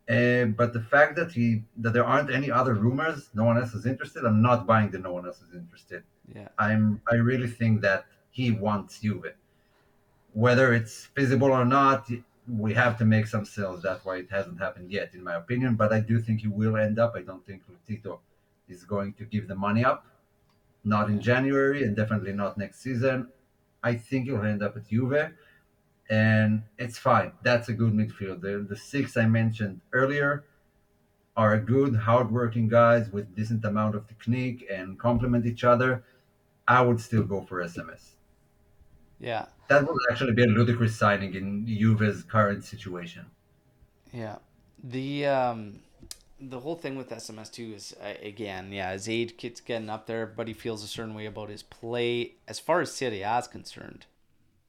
Uh, but the fact that he that there aren't any other rumors, no one else is interested. I'm not buying that no one else is interested. Yeah, I'm. I really think that he wants Juve. Whether it's feasible or not, we have to make some sales. That's why it hasn't happened yet, in my opinion. But I do think he will end up. I don't think Lotito is going to give the money up. Not in January, and definitely not next season. I think he'll end up at Juve and it's fine. That's a good midfield. The, the six I mentioned earlier are good, hardworking guys with decent amount of technique and complement each other. I would still go for SMS. Yeah, that would actually be a ludicrous signing in Juve's current situation. Yeah, the um, the whole thing with SMS too is uh, again, yeah, his age keeps getting up there, but he feels a certain way about his play. As far as A is concerned,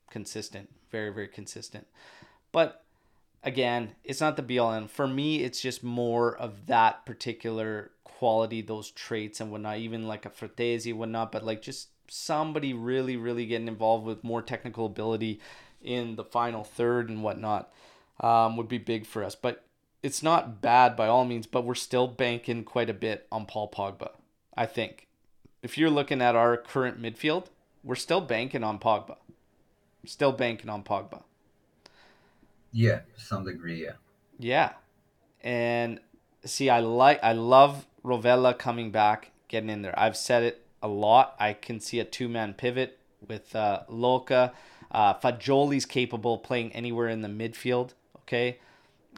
consistent very very consistent. But again, it's not the be all and for me it's just more of that particular quality, those traits and whatnot, even like a Frattesi whatnot, but like just somebody really, really getting involved with more technical ability in the final third and whatnot um, would be big for us. But it's not bad by all means, but we're still banking quite a bit on Paul Pogba, I think. If you're looking at our current midfield, we're still banking on Pogba. Still banking on Pogba. Yeah, to some degree, yeah. Yeah. And see, I like, I love Rovella coming back, getting in there. I've said it a lot. I can see a two man pivot with uh, Loca. Uh, Fagioli's capable playing anywhere in the midfield. Okay.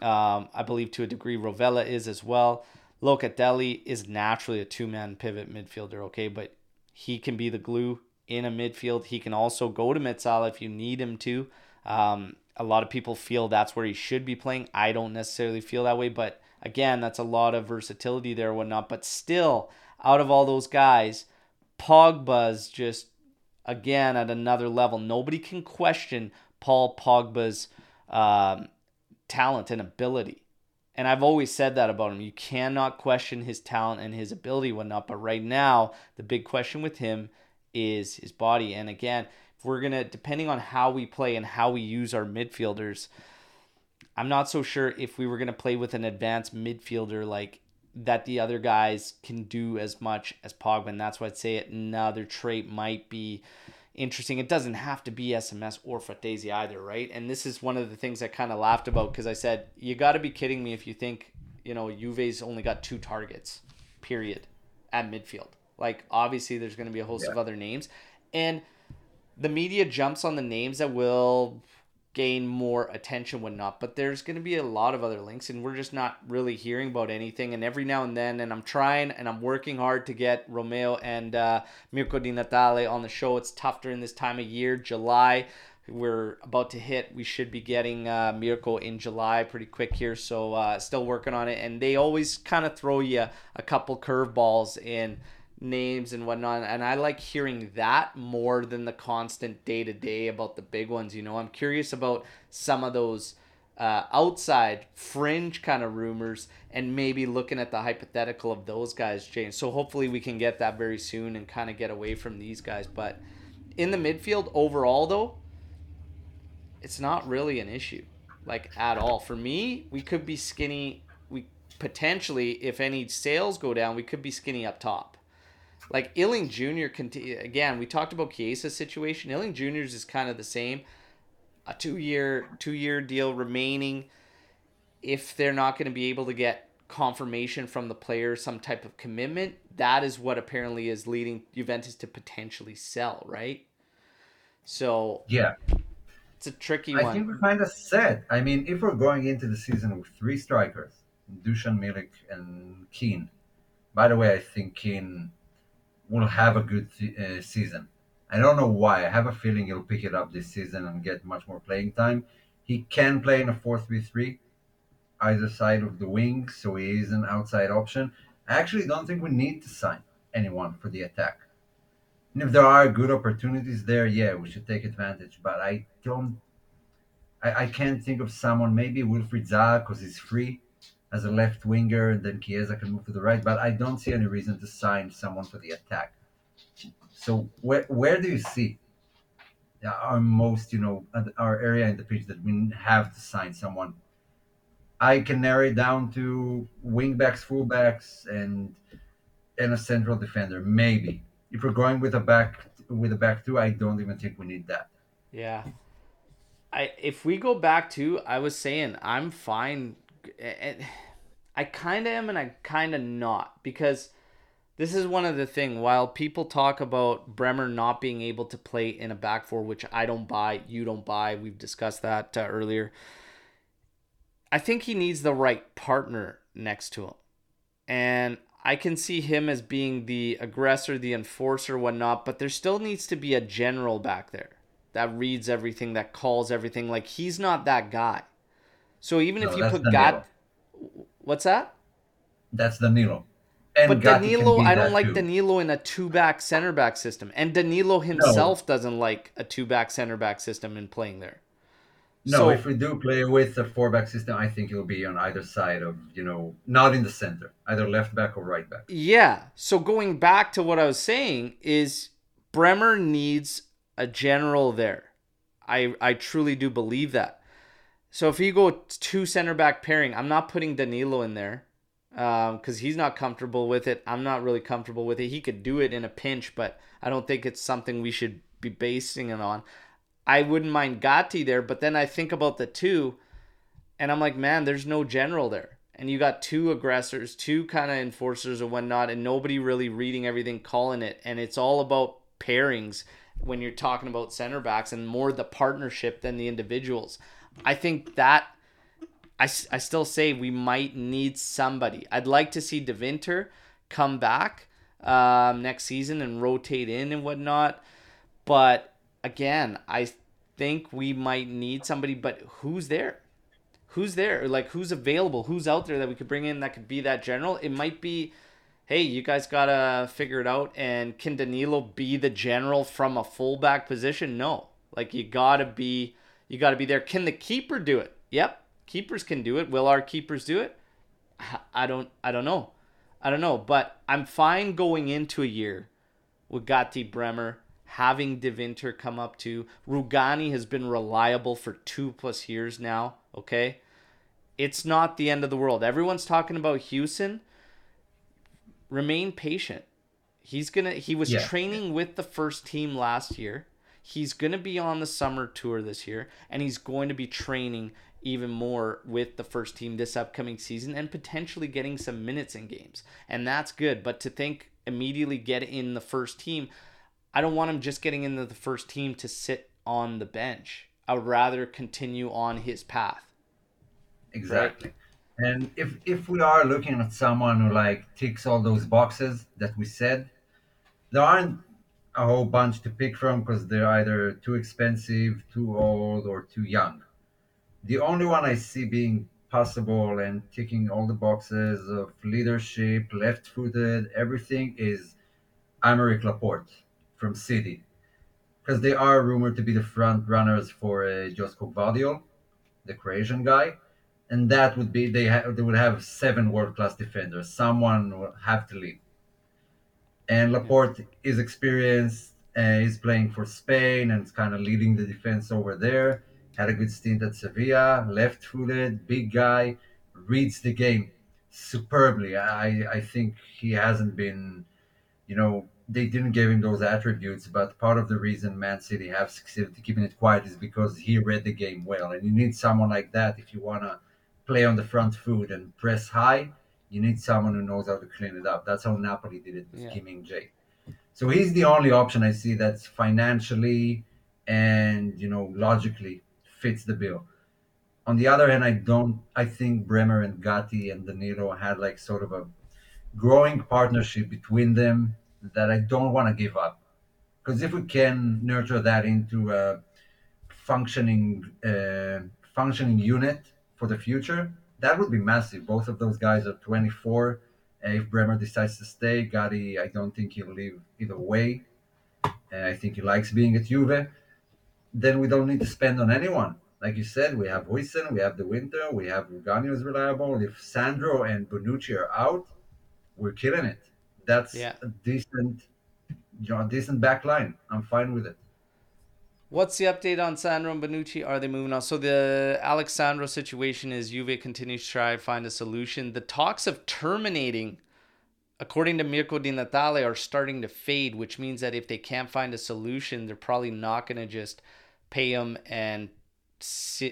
Um, I believe to a degree Rovella is as well. Locatelli is naturally a two man pivot midfielder. Okay. But he can be the glue in a midfield. He can also go to Mezzala if you need him to. Um, a lot of people feel that's where he should be playing. I don't necessarily feel that way, but again, that's a lot of versatility there, whatnot. But still, out of all those guys, Pogba's just again at another level. Nobody can question Paul Pogba's um, talent and ability. And I've always said that about him. You cannot question his talent and his ability, whatnot. But right now, the big question with him is his body. And again, if we're gonna depending on how we play and how we use our midfielders, I'm not so sure if we were gonna play with an advanced midfielder like that the other guys can do as much as Pogba. And that's why I'd say another trait might be interesting. It doesn't have to be SMS or Frattesi either, right? And this is one of the things I kind of laughed about because I said, you got to be kidding me if you think, you know, Juve's only got two targets, period at midfield. Like obviously there's going to be a host Yeah. of other names and the media jumps on the names that will gain more attention whatnot but there's going to be a lot of other links and we're just not really hearing about anything and every now and then and i'm trying and i'm working hard to get romeo and uh, mirko di natale on the show. It's tough during this time of year july. We're about to hit we should be getting uh, mirko in july pretty quick here so uh, still working on it and they always kind of throw you a couple curveballs in names and whatnot. And I like hearing that more than the constant day to day about the big ones. You know, I'm curious about some of those uh, outside fringe kind of rumors and maybe looking at the hypothetical of those guys, James. So hopefully we can get that very soon and kind of get away from these guys. But in the midfield overall, though, it's not really an issue, like at all. For me, we could be skinny. We potentially, if any sales go down, we could be skinny up top. Like Iling Jr. Conti- again, we talked about Chiesa's situation. Iling Jr.'s is kind of the same. A two year two year deal remaining. If they're not going to be able to get confirmation from the player, some type of commitment, that is what apparently is leading Juventus to potentially sell, right? So Yeah, it's a tricky I one. I think we're kind of set. I mean, if we're going into the season with three strikers, Dusan Milik and Kean. By the way, I think Kean will have a good uh, season. I don't know why. I have a feeling he'll pick it up this season and get much more playing time. He can play in a 4 3 3, either side of the wing, so he is an outside option. I actually don't think we need to sign anyone for the attack. And if there are good opportunities there, yeah, we should take advantage. But I don't, I, I can't think of someone, maybe Wilfried Zaha, because he's free as a left winger, and then Chiesa can move to the right. But I don't see any reason to sign someone for the attack. So where where do you see our most, you know, our area in the pitch that we have to sign someone? I can narrow it down to wingbacks, fullbacks, and and a central defender. Maybe if we're going with a back with a back two, I don't even think we need that. Yeah. I if we go back to I was saying I'm fine I kind of am and I kind of not because this is one of the thing while people talk about Bremer not being able to play in a back four which I don't buy, you don't buy, we've discussed that uh, earlier. I think he needs the right partner next to him. And I can see him as being the aggressor, the enforcer, whatnot, but there still needs to be a general back there that reads everything, that calls everything. Like he's not that guy. So even No, if you put. Gat, what's that? That's Danilo. And But Gatti Danilo, I don't like too. Danilo in a two back center back system, and Danilo himself doesn't like a two back center back system in playing there. No, So- if we do play with a four back system, I think it'll be on either side of, you know, not in the center, either left back or right back. Yeah. So going back to what I was saying is Bremer needs a general there. I I truly do believe that. So if you go two center back pairing, I'm not putting Danilo in there um, because he's not comfortable with it. I'm not really comfortable with it. He could do it in a pinch, but I don't think it's something we should be basing it on. I wouldn't mind Gatti there, but then I think about the two, and I'm like, man, there's no general there. And you got two aggressors, two kind of enforcers and whatnot, and nobody really reading everything, calling it. And it's all about pairings when you're talking about center backs and more the partnership than the individuals. I think that I, I still say we might need somebody. I'd like to see De Winter come back um, next season and rotate in and whatnot. But again, I think we might need somebody. But who's there? Who's there? Like who's available? Who's out there that we could bring in that could be that general? It might be, hey, you guys gotta figure it out. And can Danilo be the general from a fullback position? No. Like you gotta be, you gotta be there. Can the keeper do it? Yep, keepers can do it. Will our keepers do it? I- I don't, I don't know. I don't know. But I'm fine going into a year with Gatti Bremer, having De Winter come up to. Rugani has been reliable for two plus years now. Okay. It's not the end of the world. Everyone's talking about Huijsen. Remain patient. He's gonna he was Yeah. training with the first team last year. He's gonna be on the summer tour this year, and he's going to be training even more with the first team this upcoming season and potentially getting some minutes in games. And that's good. But to think immediately get in the first team, I don't want him just getting into the first team to sit on the bench. I would rather continue on his path. Exactly. Right? And if if we are looking at someone who like ticks all those boxes that we said, there aren't a whole bunch to pick from because they're either too expensive, too old, or too young. The only one I see being possible and ticking all the boxes of leadership, left footed, everything is Aymeric Laporte from City. Because they are rumored to be the front runners for uh, Josko Gvardiol, the Croatian guy. And that would be, they, ha- they would have seven world class defenders. Someone will have to lead and Laporte is experienced. Uh, he's playing for Spain and kind of leading the defense over there. Had a good stint at Sevilla, left-footed, big guy, reads the game superbly. I I think he hasn't been, you know, they didn't give him those attributes, but part of the reason Man City have succeeded to keeping it quiet is because he read the game well, and you need someone like that if you wanna play on the front foot and press high you need someone who knows how to clean it up. That's how Napoli did it with yeah. Kim Min-jae. So he's the only option I see that's financially and you know logically fits the bill. On the other hand, I don't. I think Bremer and Gatti and Danilo had like sort of a growing partnership between them that I don't want to give up. Because if we can nurture that into a functioning uh, functioning unit for the future, that would be massive. Both of those guys are 24. if Bremer decides to stay, Gatti, I don't think he'll leave either way. And I think he likes being at Juve. Then we don't need to spend on anyone. Like you said, we have Huijsen, we have De Winter, we have Rugani is reliable. If Sandro and Bonucci are out, we're killing it. That's yeah. a decent, you know, a decent back line. I'm fine with it. What's the update on Sandro and Bonucci? Are they moving on? So the Alex Sandro situation is Juve continues to try find a solution. The talks of terminating, according to Mirko Di Natale, are starting to fade, which means that if they can't find a solution, they're probably not going to just pay him and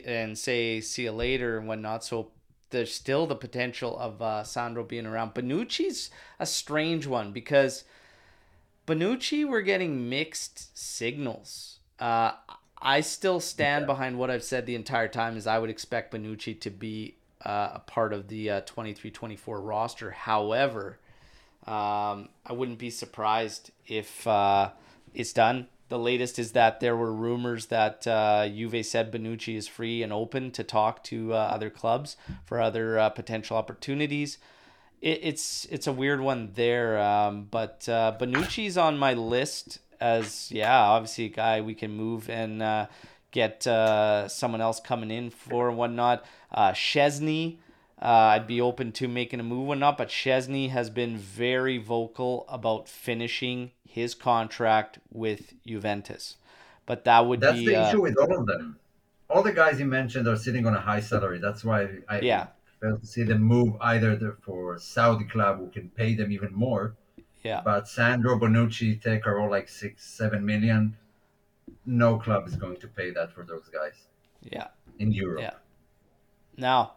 and say see you later and whatnot. So there's still the potential of uh, Sandro being around. Bonucci's a strange one because Bonucci, we're getting mixed signals uh, I still stand behind what I've said the entire time. Is I would expect Bonucci to be uh, a part of the uh, 23-24 roster. However, um, I wouldn't be surprised if uh, it's done. The latest is that there were rumors that uh, Juve said Bonucci is free and open to talk to uh, other clubs for other uh, potential opportunities. It, it's it's a weird one there, um, but uh, Bonucci's on my list as yeah, obviously a guy we can move and uh, get uh, someone else coming in for and whatnot. Uh, Szczesny, uh, I'd be open to making a move or not, but Szczesny has been very vocal about finishing his contract with Juventus. But that would That's be the uh, issue with all of them. All the guys you mentioned are sitting on a high salary. That's why I yeah. fail to see them move either for Saudi club who can pay them even more yeah. But Sandro Bonucci take all like six, seven million. No club is going to pay that for those guys. Yeah. In Europe. Yeah. Now,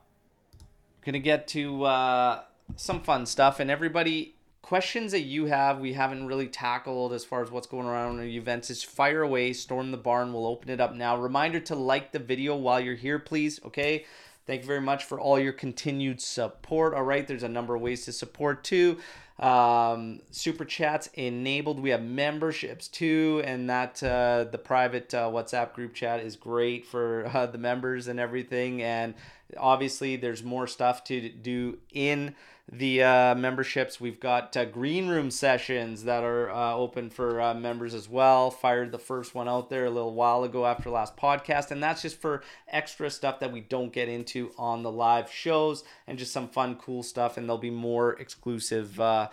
gonna get to uh, some fun stuff, and everybody questions that you have we haven't really tackled as far as what's going around in Juventus. Fire away, storm the barn. We'll open it up now. Reminder to like the video while you're here, please. Okay. Thank you very much for all your continued support. All right, there's a number of ways to support too. Um, super chats enabled. We have memberships too, and that uh, the private uh, WhatsApp group chat is great for uh, the members and everything. And obviously, there's more stuff to do in the uh, memberships. We've got uh, green room sessions that are uh, open for uh, members as well. Fired the first one out there a little while ago after last podcast, and that's just for extra stuff that we don't get into on the live shows and just some fun, cool stuff. And there'll be more exclusive uh,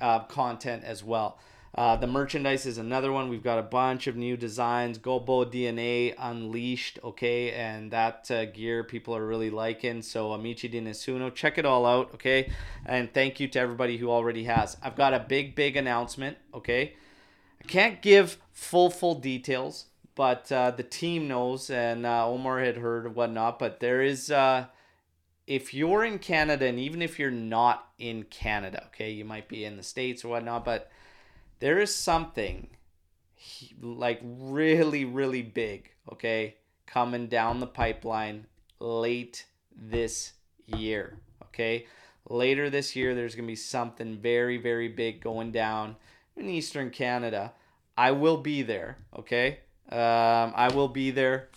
uh, content as well. Uh, the merchandise is another one. We've got a bunch of new designs. Gobo DNA Unleashed, okay, and that uh, gear people are really liking. So Amici di check it all out, okay. And thank you to everybody who already has. I've got a big, big announcement, okay. I can't give full, full details, but uh, the team knows, and uh, Omar had heard and whatnot. But there is uh, if you're in Canada, and even if you're not in Canada, okay, you might be in the States or whatnot, but there is something like really, really big, okay, coming down the pipeline late this year, okay? Later this year, there's going to be something very, very big going down in Eastern Canada. I will be there, okay? Um, I will be there.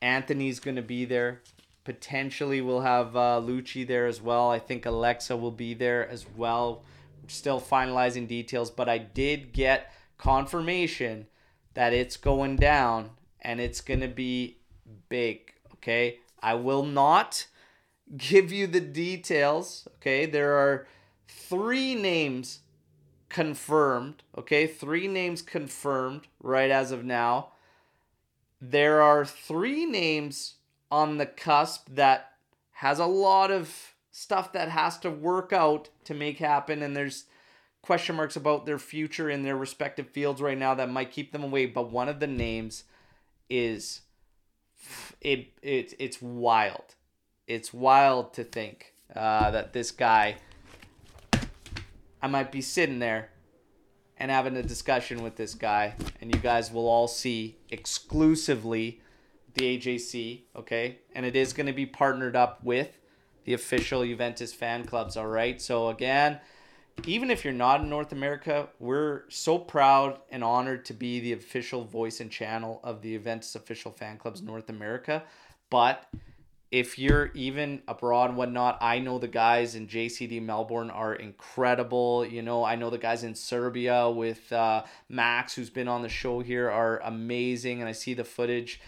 Anthony's going to be there. Potentially, we'll have uh, Lucci there as well. I think Alexa will be there as well. Still finalizing details, but I did get confirmation that it's going down and it's going to be big, okay? I will not give you the details, okay? There are three names confirmed, okay? Three names confirmed right as of now. There are three names on the cusp that has a lot of stuff that has to work out to make happen and there's question marks about their future in their respective fields right now that might keep them away but one of the names is it, it it's wild it's wild to think uh, that this guy I might be sitting there and having a discussion with this guy and you guys will all see exclusively the AJC, okay? And it is going to be partnered up with the official Juventus fan clubs, all right? So again, even if you're not in North America, we're so proud and honored to be the official voice and channel of the Juventus official fan clubs North America. But if you're even abroad and whatnot, I know the guys in JCD Melbourne are incredible. You know, I know the guys in Serbia with uh, Max, who's been on the show here, are amazing, and I see the footage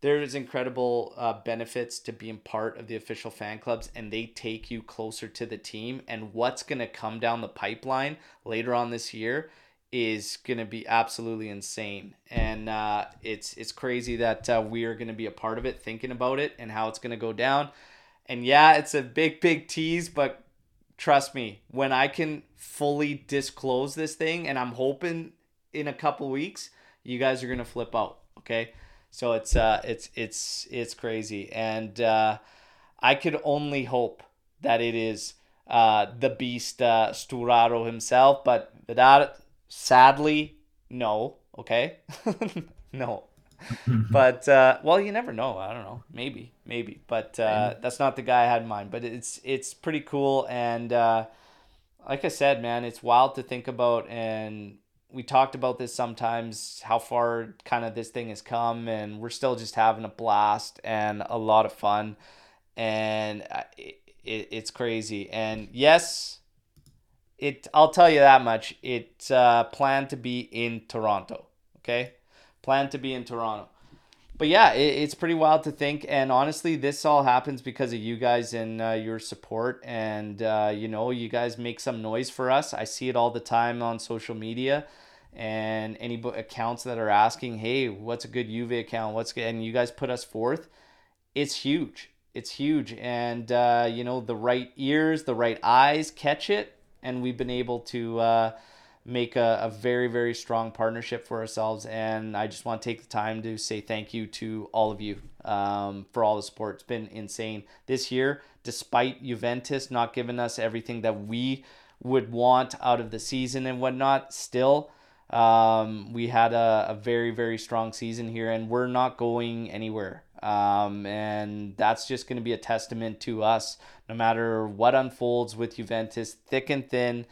there's incredible uh, benefits to being part of the official fan clubs and they take you closer to the team. And what's going to come down the pipeline later on this year is going to be absolutely insane. And uh, it's it's crazy that uh, we are going to be a part of it thinking about it and how it's going to go down. And yeah it's a big big tease but trust me when i can fully disclose this thing and i'm hoping in a couple weeks you guys are going to flip out okay so it's uh, it's it's it's crazy, and uh, I could only hope that it is uh, the beast uh, Sturaro himself. But that, sadly, no. Okay, no. but uh, well, you never know. I don't know. Maybe, maybe. But uh, that's not the guy I had in mind. But it's it's pretty cool, and uh, like I said, man, it's wild to think about, and we talked about this sometimes how far kind of this thing has come and we're still just having a blast and a lot of fun. And it, it, it's crazy. And yes it i'll tell you that much. It's uh, planned to be in toronto okay? Planned to be in toronto. But yeah it, it's pretty wild to think. And honestly this all happens because of you guys and uh, your support. And uh, you know you guys make some noise for us. I see it all the time on social media and any accounts that are asking, hey, what's a good Juve account? What's good? And you guys put us forth. It's huge. It's huge. And, uh, you know, the right ears, the right eyes catch it. And we've been able to uh, make a, a very, very strong partnership for ourselves. And I just want to take the time to say thank you to all of you um, for all the support. It's been insane this year, despite Juventus not giving us everything that we would want out of the season and whatnot. Still, um, we had a, a very, very strong season here, and we're not going anywhere. Um, and that's just going to be a testament to us, no matter what unfolds with Juventus, thick and thin.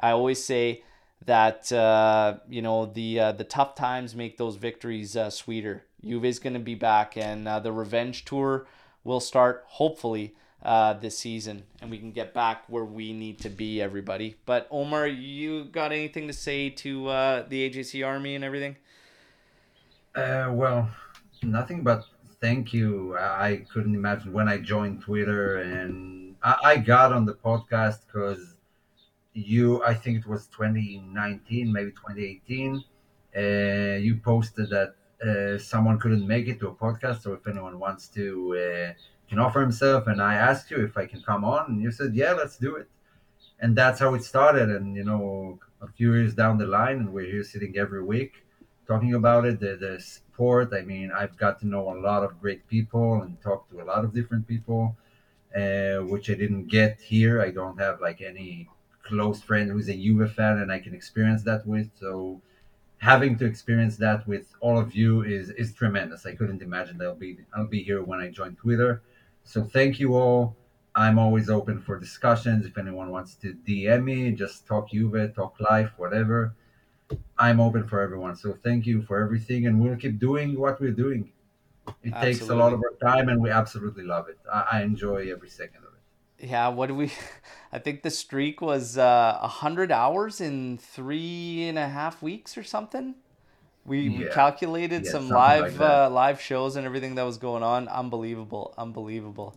I always say that uh, you know the uh, the tough times make those victories uh, sweeter. Is going to be back, and uh, the revenge tour will start hopefully uh, this season, and we can get back where we need to be, everybody. But Omar, you got anything to say to uh, the AJC Army and everything? Uh, well, nothing but thank you. I couldn't imagine when I joined Twitter, and I, I got on the podcast because you, I think it was 2019, maybe 2018. Uh, you posted that uh, someone couldn't make it to a podcast, so if anyone wants to uh, can offer himself. And I asked you if I can come on, and you said, yeah, let's do it. And that's how it started. And, you know, a few years down the line, and we're here sitting every week talking about it. The, the sport, I mean, I've got to know a lot of great people and talk to a lot of different people. uh, which I didn't get here. I don't have like any close friend who's a Juve fan, and I can experience that with. So having to experience that with all of you is is tremendous. I couldn't imagine that I'll be I'll be here when I join Twitter. So thank you all. I'm always open for discussions. If anyone wants to DM me, just talk Juve, talk life, whatever. I'm open for everyone. So thank you for everything, and we'll keep doing what we're doing. It absolutely. takes a lot of our time, and we absolutely love it. I, I enjoy every second of it. Yeah, what do we? I think the streak was uh, a uh, hundred hours in three and a half weeks or something. We, yeah. we calculated yeah, some live like uh, live shows and everything that was going on. Unbelievable, unbelievable.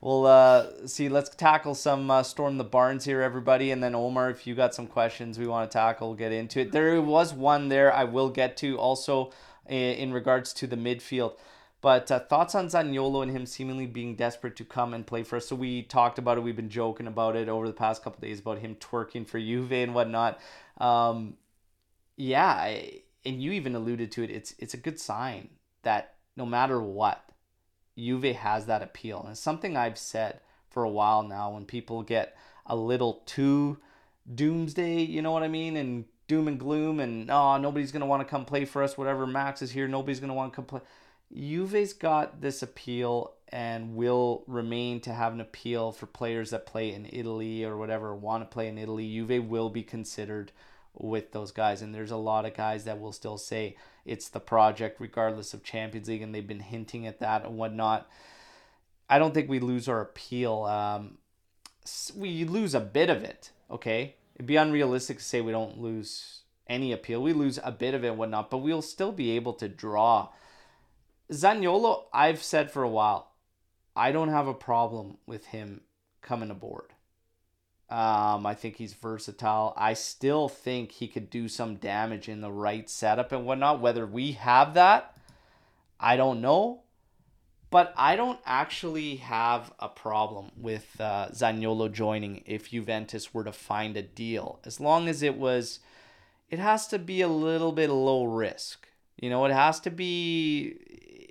Well, uh, see, let's tackle some uh, storm the barns here, everybody, and then Omar, if you got some questions we want to tackle, we'll get into it. There was one there I will get to also in regards to the midfield. But uh, thoughts on Zaniolo and him seemingly being desperate to come and play for us. So we talked about it. We've been joking about it over the past couple days about him twerking for Juve and whatnot. Um, yeah, I, and you even alluded to it. It's it's a good sign that no matter what, Juve has that appeal. And it's something I've said for a while now. When people get a little too doomsday, you know what I mean, and doom and gloom, and oh, nobody's gonna want to come play for us. Whatever Max is here, nobody's gonna want to come play Juve's got this appeal and will remain to have an appeal for players that play in Italy or whatever want to play in Italy. Juve will be considered with those guys, and there's a lot of guys that will still say it's the project regardless of Champions League, and they've been hinting at that and whatnot. I don't think we lose our appeal. Um, we lose a bit of it, okay? It'd be unrealistic to say we don't lose any appeal. We lose a bit of it and whatnot, but we'll still be able to draw Zaniolo, I've said for a while, I don't have a problem with him coming aboard. Um, I think he's versatile. I still think he could do some damage in the right setup and whatnot. Whether we have that, I don't know. But I don't actually have a problem with uh, Zaniolo joining if Juventus were to find a deal. As long as it was, it has to be a little bit low risk. You know, it has to be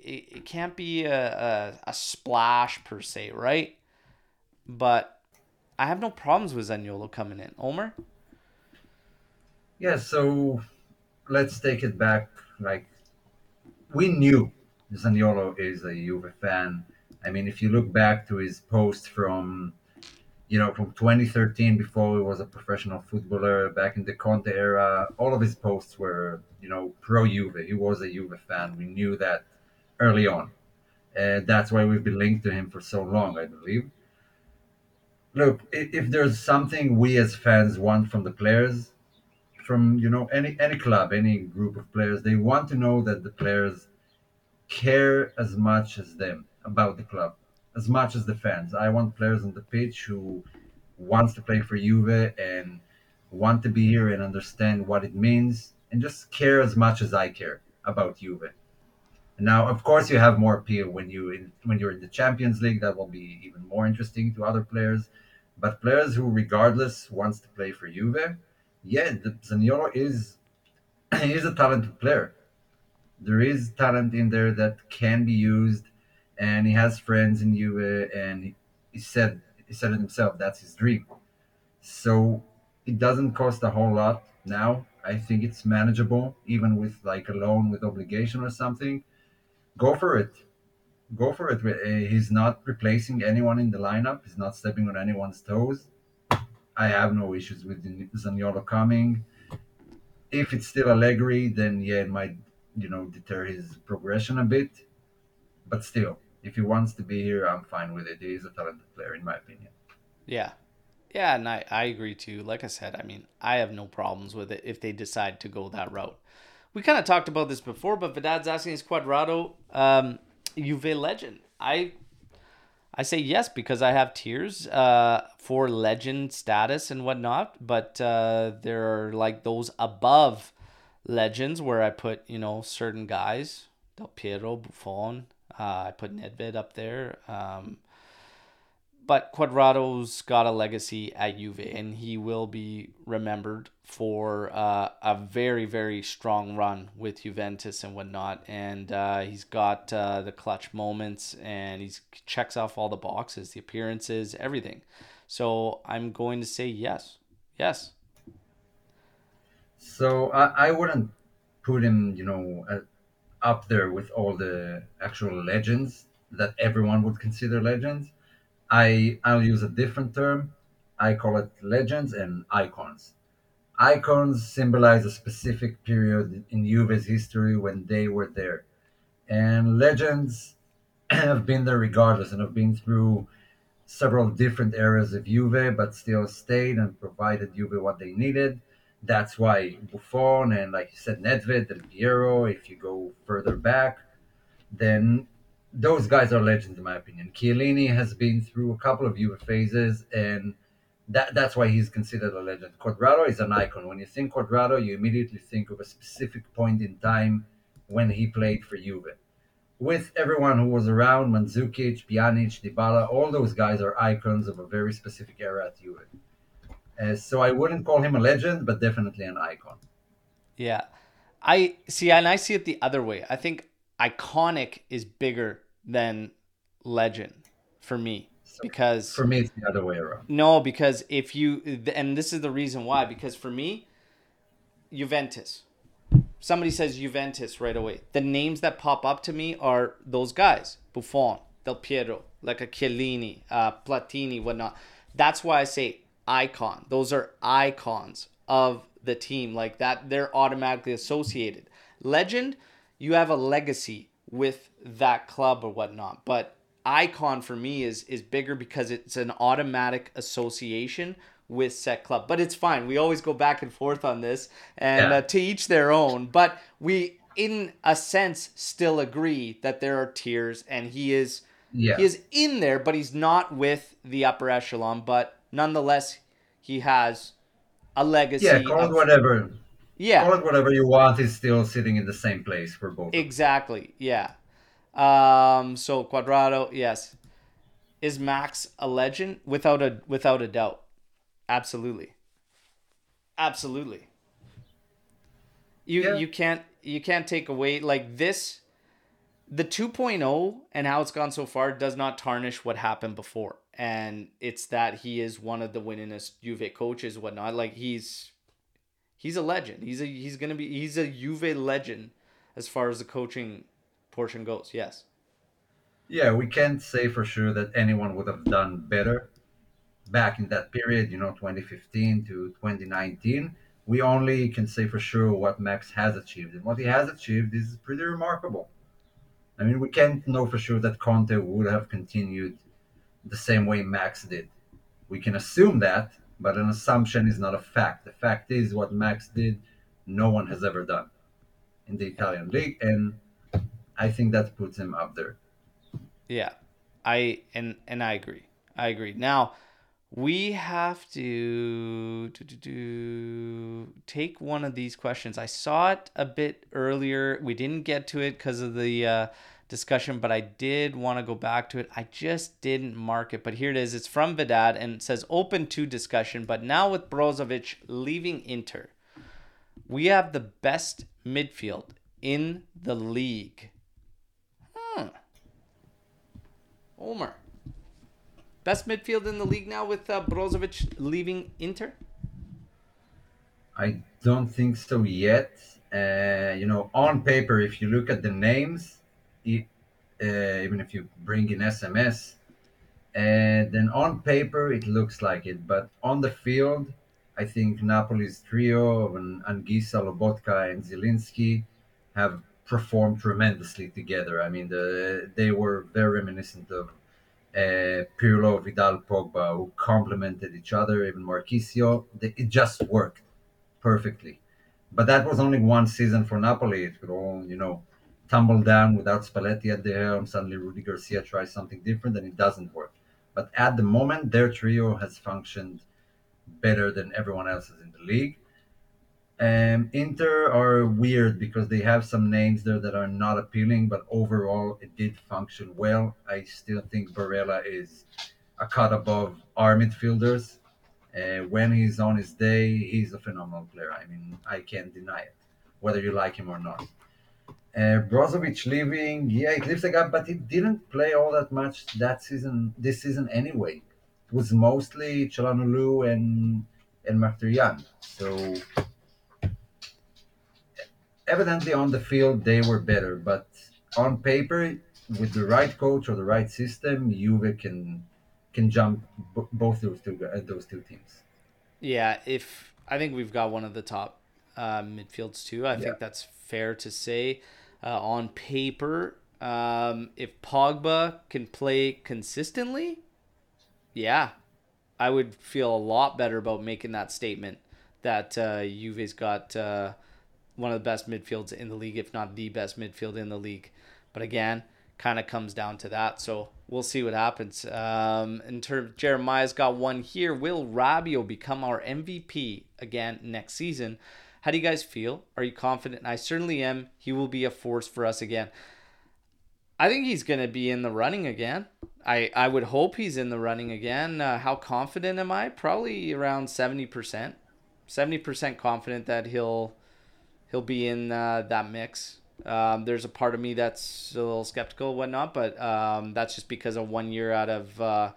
it, it can't be a, a, a splash per se, right? But I have no problems with Zaniolo coming in. Omer? Yeah, so let's take it back. Like, we knew Zaniolo is a Juve fan. I mean, if you look back to his post from, you know, from 2013, before he was a professional footballer, back in the Conte era, all of his posts were, you know, pro Juve. He was a Juve fan. We knew that early on. And that's why we've been linked to him for so long, I believe. Look, if there's something we as fans want from the players, from you know any any club, any group of players, they want to know that the players care as much as them about the club, as much as the fans. I want players on the pitch who wants to play for Juve and want to be here and understand what it means and just care as much as I care about Juve. Now, of course, you have more appeal when you in, when you're in the Champions League. That will be even more interesting to other players. But players who, regardless, wants to play for Juve, yeah, the, Zaniolo is is a talented player. There is talent in there that can be used, and he has friends in Juve, and he, he said he said it himself. That's his dream. So it doesn't cost a whole lot now. I think it's manageable, even with like a loan with obligation or something go for it. Go for it. Uh, he's not replacing anyone in the lineup. He's not stepping on anyone's toes. I have no issues with Zaniolo coming. If it's still Allegri, then yeah, it might, you know, deter his progression a bit. But still, if he wants to be here, I'm fine with it. He is a talented player, in my opinion. Yeah. Yeah, and I, I agree too. Like I said, I mean, I have no problems with it if they decide to go that route we kind of talked about this before, but Vidad's asking is Cuadrado um, Juve legend. I I say yes because I have tiers uh, for legend status and whatnot, but uh, there are like those above legends where I put you know certain guys, Del Piero, Buffon. Uh, I put Nedved up there. Um, but Cuadrado's got a legacy at Juve, and he will be remembered for uh, a very, very strong run with Juventus and whatnot. And uh, he's got uh, the clutch moments, and he checks off all the boxes, the appearances, everything. So I'm going to say yes, yes. So I, I wouldn't put him, you know, up there with all the actual legends that everyone would consider legends. I I'll use a different term. I call it legends and icons. Icons symbolize a specific period in Juve's history when they were there, and legends have been there regardless and have been through several different eras of Juve, but still stayed and provided Juve what they needed. That's why Buffon and, like you said, Nedved and Piero, if you go further back, then those guys are legends in my opinion. Chiellini has been through a couple of Juve phases, and that that's why he's considered a legend. Cuadrado is an icon. When you think Cuadrado, you immediately think of a specific point in time when he played for Juve. With everyone who was around, Mandzukic, Pjanic, Dybala, all those guys are icons of a very specific era at Juve. Uh, so I wouldn't call him a legend, but definitely an icon. Yeah. I see, and I see it the other way. I think iconic is bigger than legend for me because for me it's the other way around. No, because if you and this is the reason why because for me Juventus somebody says Juventus right away. The names that pop up to me are those guys: Buffon, Del Piero, like a Chiellini, uh, Platini, whatnot. That's why I say icon. Those are icons of the team, like that. They're automatically associated. Legend, you have a legacy with that club or whatnot. But icon for me is is bigger because it's an automatic association with set club. But it's fine. We always go back and forth on this, and yeah. uh, to each their own. But we, in a sense, still agree that there are tiers, and he is yeah. he is in there, but he's not with the upper echelon. But nonetheless, he has a legacy. Yeah, call it whatever. Yeah. Call it whatever you want. He's still sitting in the same place for both. Exactly. Yeah. Um. So Cuadrado, yes. Is Max a legend without a without a doubt? Absolutely. Absolutely. You yeah. you can't you can't take away like this the 2.0 and how it's gone so far does not tarnish what happened before. And it's that he is one of the winningest Juve coaches, whatnot. Like he's he's a legend. He's a he's gonna be he's a Juve legend as far as the coaching portion goes. Yes. Yeah, we can't say for sure that anyone would have done better back in that period, you know, 2015 to 2019. We only can say for sure what Max has achieved. And what he has achieved is pretty remarkable. I mean, we can't know for sure that Conte would have continued the same way Max did. We can assume that, but an assumption is not a fact. The fact is what Max did, no one has ever done in the Italian league, and I think that puts him up there. Yeah, I and and I agree. I agree. Now we have to, to, to, to take one of these questions. I saw it a bit earlier. We didn't get to it because of the uh, discussion, but I did want to go back to it. I just didn't mark it, but here it is. It's from Vidad and it says open to discussion. But now with Brozovic leaving Inter, we have the best midfield in the league. Hmm. Omar. Best midfield in the league now with uh, Brozovic leaving Inter? I don't think so yet. Uh, you know, on paper, if you look at the names, even if you bring in SMS, and then on paper it looks like it, but on the field, I think Napoli's trio of Anguissa, Lobotka, and Zielinski have performed tremendously together. I mean, the, they were very reminiscent of uh, Pirlo, Vidal, Pogba, who complemented each other, even Marchisio. It just worked perfectly. But that was only one season for Napoli. It could all, you know, tumble down without Spalletti at the helm. Suddenly, Rudy Garcia tries something different and it doesn't work. But at the moment, their trio has functioned better than everyone else's in the league. Um, Inter are weird because they have some names there that are not appealing, but overall it did function well. I still think Barella is a cut above our midfielders. Uh, when he's on his day, he's a phenomenal player. I mean, I can't deny it, whether you like him or not. Uh, Brozovic leaving, yeah, it leaves a gap, but he didn't play all that much that season, this season anyway. It was mostly Calhanoglu and and Mkhitaryan. So evidently on the field they were better, but on paper, with the right coach or the right system, Juve can can jump b- both those two uh, those two teams. Yeah, if I think we've got one of the top uh, midfields too. I Yeah. think that's fair to say. Uh, on paper, um, if Pogba can play consistently, yeah, I would feel a lot better about making that statement that uh, Juve's got uh, one of the best midfields in the league, if not the best midfield in the league. But again, kind of comes down to that. So we'll see what happens. Um, in terms, Jeremiah's got one here. Will Rabiot become our MVP again next season? How do you guys feel? Are you confident? I certainly am. He will be a force for us again. I think he's going to be in the running again. I, I would hope he's in the running again. Uh, how confident am I? Probably around 70%. 70% confident that he'll he'll be in uh, that mix. Um, there's a part of me that's a little skeptical and whatnot, but um, that's just because of one year out of uh,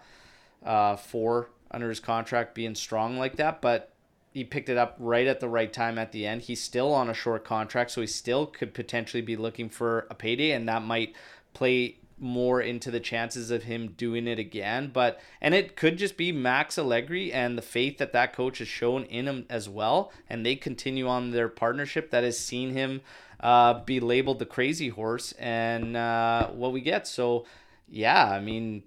uh, four under his contract being strong like that. But he picked it up right at the right time at the end. He's still on a short contract, so he still could potentially be looking for a payday, and that might play more into the chances of him doing it again. But and it could just be Max Allegri and the faith that that coach has shown in him as well, and they continue on their partnership that has seen him uh, be labeled the crazy horse and uh, what we get. So yeah, I mean,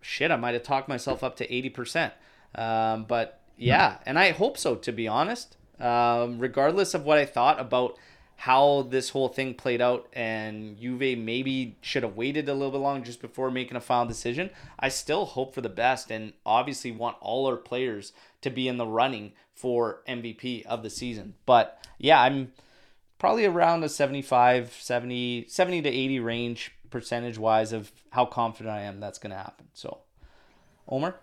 shit, I might have talked myself up to eighty percent, um, but yeah, and I hope so to be honest. Um, regardless of what I thought about how this whole thing played out and Juve maybe should have waited a little bit long just before making a final decision. I still hope for the best and obviously want all our players to be in the running for MVP of the season. But yeah, I'm probably around a 75, 70, 70 to 80 range percentage wise of how confident I am that's going to happen. So, Omer?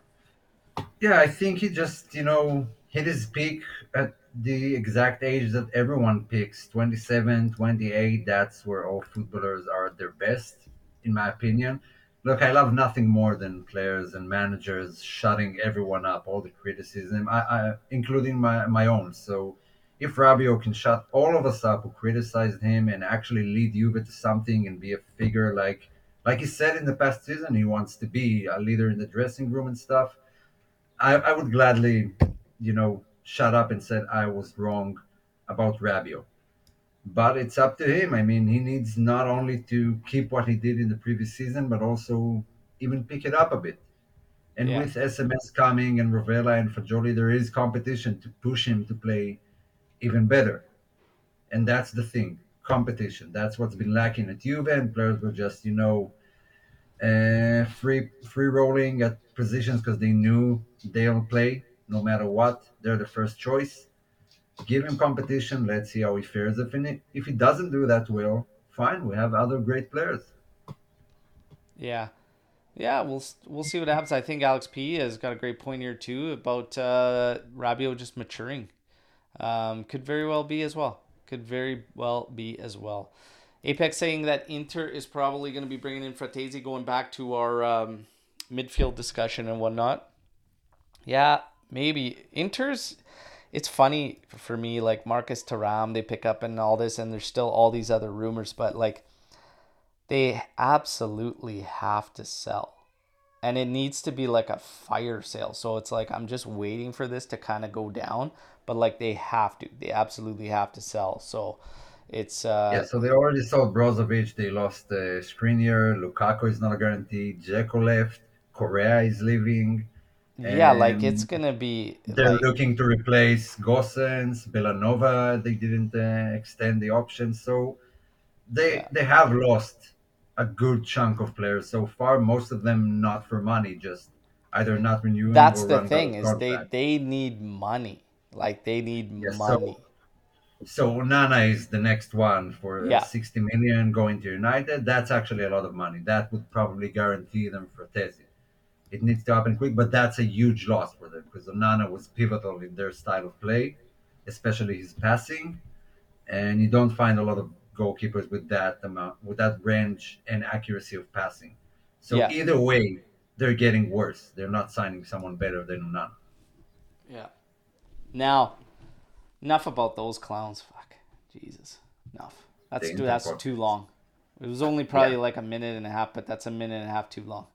Yeah, I think he just, you know, hit his peak at the exact age that everyone picks 27, 28. That's where all footballers are at their best, in my opinion. Look, I love nothing more than players and managers shutting everyone up, all the criticism, I, I, including my, my own. So if Rabiot can shut all of us up who criticized him and actually lead Juve to something and be a figure like like he said in the past season, he wants to be a leader in the dressing room and stuff I, I would gladly, you know, shut up and said I was wrong about Rabiot. But it's up to him. I mean, he needs not only to keep what he did in the previous season, but also even pick it up a bit. And Yeah. with SMS coming and Rovella and Fagioli, there is competition to push him to play even better. And that's the thing competition. That's what's been lacking at Juve, and players were just, you know, uh, free free rolling at positions because they knew they'll play no matter what. They're the first choice. Give him competition. Let's see how he fares. If he, if he doesn't do that well, fine. We have other great players. Yeah. Yeah, we'll we'll see what happens. I think Alex P has got a great point here too about uh, Rabiot just maturing. Um, could very well be as well. Could very well be as well. Apex saying that Inter is probably going to be bringing in Frattesi, going back to our um, midfield discussion and whatnot. Yeah, maybe Inter's. It's funny for me, like Marcus Thuram, they pick up and all this, and there's still all these other rumors, but like they absolutely have to sell. And it needs to be like a fire sale. So it's like I'm just waiting for this to kind of go down, but like they have to. They absolutely have to sell. So it's uh Yeah, so they already sold Brozovic. They lost uh, Skriniar. Lukaku is not a guarantee. Dzeko left. Correa is leaving. Yeah, like it's gonna be they're like looking to replace Gosens, Bellanova. They didn't uh, extend the option. So they yeah. they have lost a good chunk of players so far. Most of them not for money, just either not renewing That's or the thing is they contract. they need money. Like they need money. so Nana is the next one for Yeah. 60 million going to United. That's actually a lot of money. That would probably guarantee them for Tezi. It needs to happen quick, but that's a huge loss for them because Onana was pivotal in their style of play, especially his passing. And you don't find a lot of goalkeepers with that amount, with that range and accuracy of passing. So Yeah. either way, they're getting worse. They're not signing someone better than Onana. Yeah. Now, enough about those clowns. Fuck. Jesus. Enough. That's too, that's too long. It was only probably Yeah. like a minute and a half, but that's a minute and a half too long.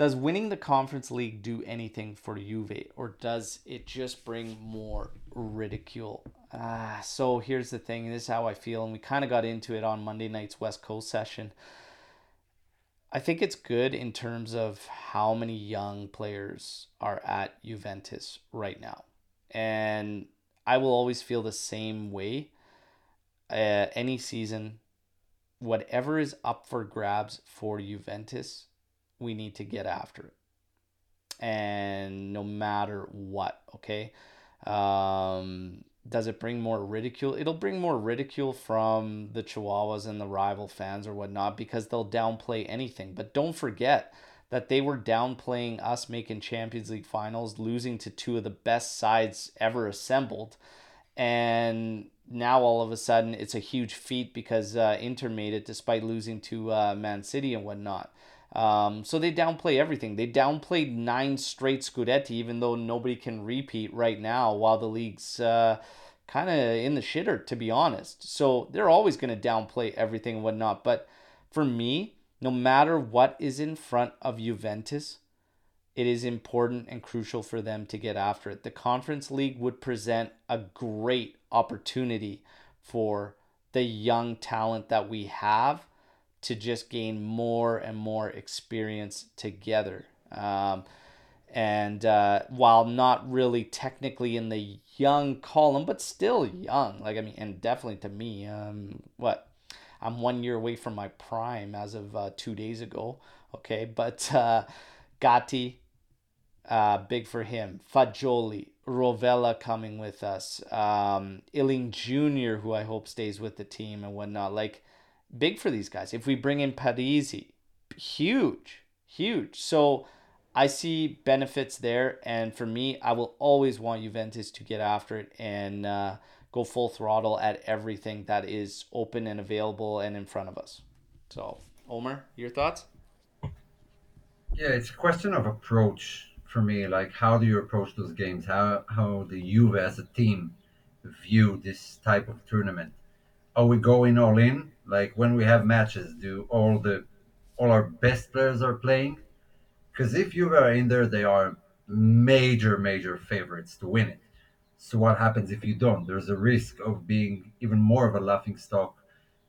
Does winning the Conference League do anything for Juve, or does it just bring more ridicule? Ah, so here's the thing. This is how I feel, and we kind of got into it on Monday night's West Coast session. I think it's good in terms of how many young players are at Juventus right now. And I will always feel the same way. Uh, any season, whatever is up for grabs for Juventus, we need to get after it. And no matter what, okay? Um, does it bring more ridicule? It'll bring more ridicule from the Chihuahuas and the rival fans or whatnot because they'll downplay anything. But don't forget that they were downplaying us making Champions League finals, losing to two of the best sides ever assembled. And now all of a sudden it's a huge feat because uh, Inter made it despite losing to uh, Man City and whatnot. Um, so they downplay everything. They downplayed nine straight Scudetti, even though nobody can repeat right now while the league's uh, kind of in the shitter, to be honest. So they're always going to downplay everything and whatnot. But for me, no matter what is in front of Juventus, it is important and crucial for them to get after it. The Conference League would present a great opportunity for the young talent that we have to just gain more and more experience together. Um, and uh, while not really technically in the young column, but still young, like I mean, and definitely to me, um, what I'm one year away from my prime as of uh, two days ago. Okay, but uh, Gatti, uh, big for him. Fagioli, Rovella coming with us. Um, Iling Jr., who I hope stays with the team and whatnot. Like, big for these guys. If we bring in Parisi, huge, huge. So I see benefits there. And for me, I will always want Juventus to get after it and uh, go full throttle at everything that is open and available and in front of us. So, Omer, your thoughts? Yeah, it's a question of approach for me. Like, how do you approach those games? How how do you as a team view this type of tournament? Are we going all in? Like when we have matches, do all the all our best players are playing? Because if you are in there, they are major major favorites to win it. So what happens if you don't? There's a risk of being even more of a laughing stock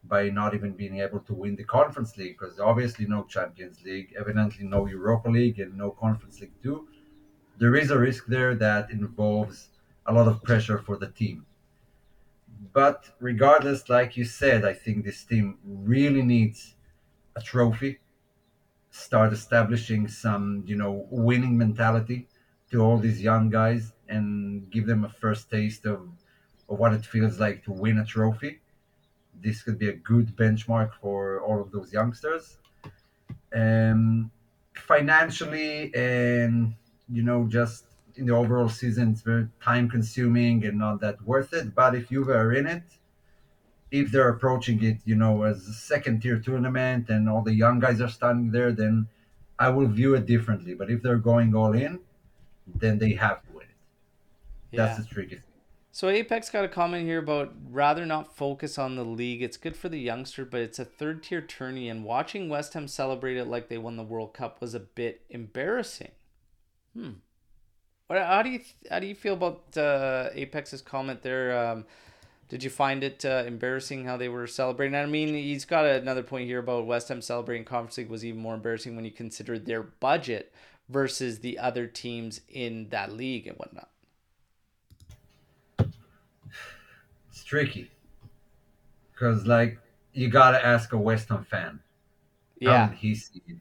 by not even being able to win the Conference League because obviously no Champions League, evidently no Europa League, and no Conference League too. There is a risk there that involves a lot of pressure for the team. But regardless, like you said, I think this team really needs a trophy, start establishing some, you know, winning mentality to all these young guys and give them a first taste of, of what it feels like to win a trophy this could be a good benchmark for all of those youngsters. Um, financially and you know just in the overall season, it's very time consuming and not that worth it. But if you were in it, if they're approaching it, you know, as a second tier tournament and all the young guys are standing there, then I will view it differently. But if they're going all in, then they have to win it. That's Yeah. the tricky thing. So Apex got a comment here about rather not focus on the league. It's good for the youngster, but it's a third tier tourney, and watching West Ham celebrate it like they won the World Cup was a bit embarrassing. Hmm. What? How do you how do you feel about uh, Apex's comment there? Um, did you find it uh, embarrassing how they were celebrating? I mean, he's got another point here about West Ham celebrating Conference League was even more embarrassing when you consider their budget versus the other teams in that league and whatnot. It's tricky because, like, you gotta ask a West Ham fan how Yeah, did he it?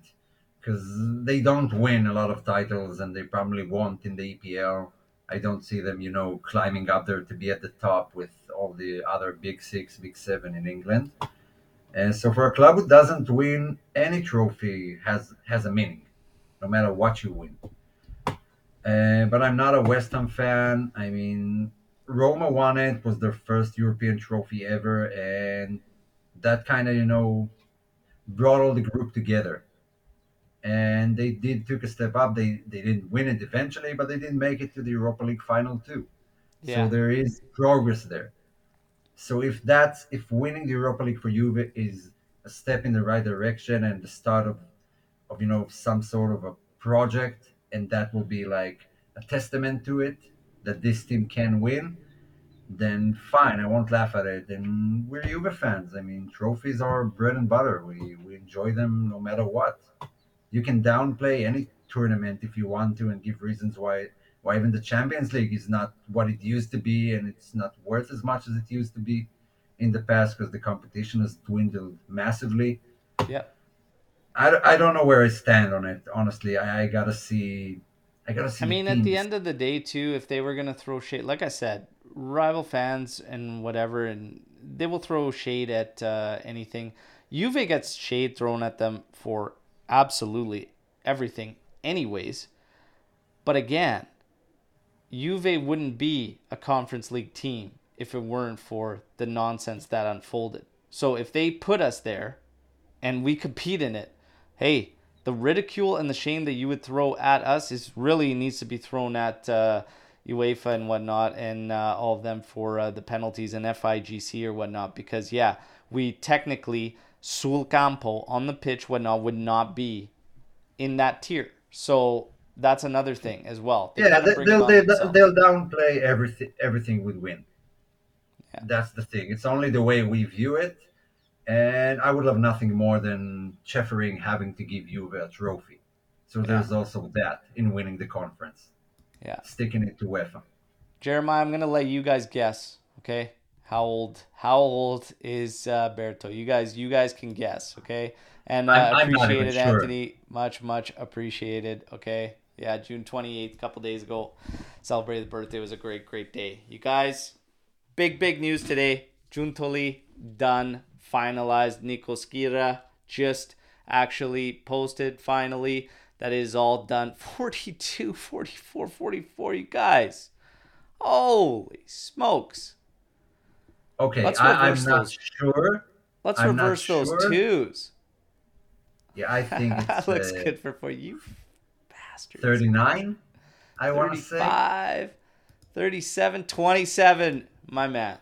Because they don't win a lot of titles, and they probably won't in the EPL. I don't see them, you know, climbing up there to be at the top with all the other big six, big seven in England. And so, for a club who doesn't win any trophy, has has a meaning. no matter what you win. Uh, but I'm not a West Ham fan. I mean, Roma won it, was their first European trophy ever, and that kind of, you know, brought all the group together. And they did took a step up. They they didn't win it eventually, but they didn't make it to the Europa League final too. So there is progress there. So if that's if winning the Europa League for Juve is a step in the right direction and the start of of you know some sort of a project, and that will be like a testament to it that this team can win, then fine, I won't laugh at it. And we're Juve fans. I mean, trophies are bread and butter. We we enjoy them no matter what. You can downplay any tournament if you want to and give reasons why why even the Champions League is not what it used to be and it's not worth as much as it used to be in the past because the competition has dwindled massively. Yeah. I, I don't know where I stand on it. Honestly, I, I gotta see. I gotta see. I the mean, at the end of the day, too, if they were gonna throw shade, like I said, rival fans and whatever, and they will throw shade at uh, anything. Juve gets shade thrown at them for absolutely everything, anyways. But again, Juve wouldn't be a Conference League team if it weren't for the nonsense that unfolded. So if they put us there, and we compete in it, hey, the ridicule and the shame that you would throw at us is really needs to be thrown at uh, UEFA and whatnot, and uh, all of them for uh, the penalties and FIGC or whatnot. Because yeah, we technically sul campo on the pitch whatnot would not be in that tier. So that's another thing as well. They yeah, they, they'll, they, they'll downplay everything everything with win. Yeah. That's the thing. It's only the way we view it, and I would love nothing more than Ceferin having to give Juve a trophy. So there's also that in winning the conference, yeah. sticking it to UEFA. Jeremiah, I'm gonna let you guys guess. Okay, how old? How old is uh, Berto? You guys, you guys can guess. Okay, and uh, I'm- I'm appreciated, sure. Anthony. Much, much appreciated. Okay, yeah, June 28th, a couple days ago, celebrated the birthday. It was a great, great day. You guys, big, big news today. Giuntoli done, finalized. Nico Schira just actually posted finally. That is all done. 42, 44, 44. You guys. Holy smokes. Okay, Let's I, I'm not sure. Let's I'm reverse those sure. twos. Yeah, I think that looks uh, good for, for you bastards. 39. I want to say. 35, 37, 27, my man.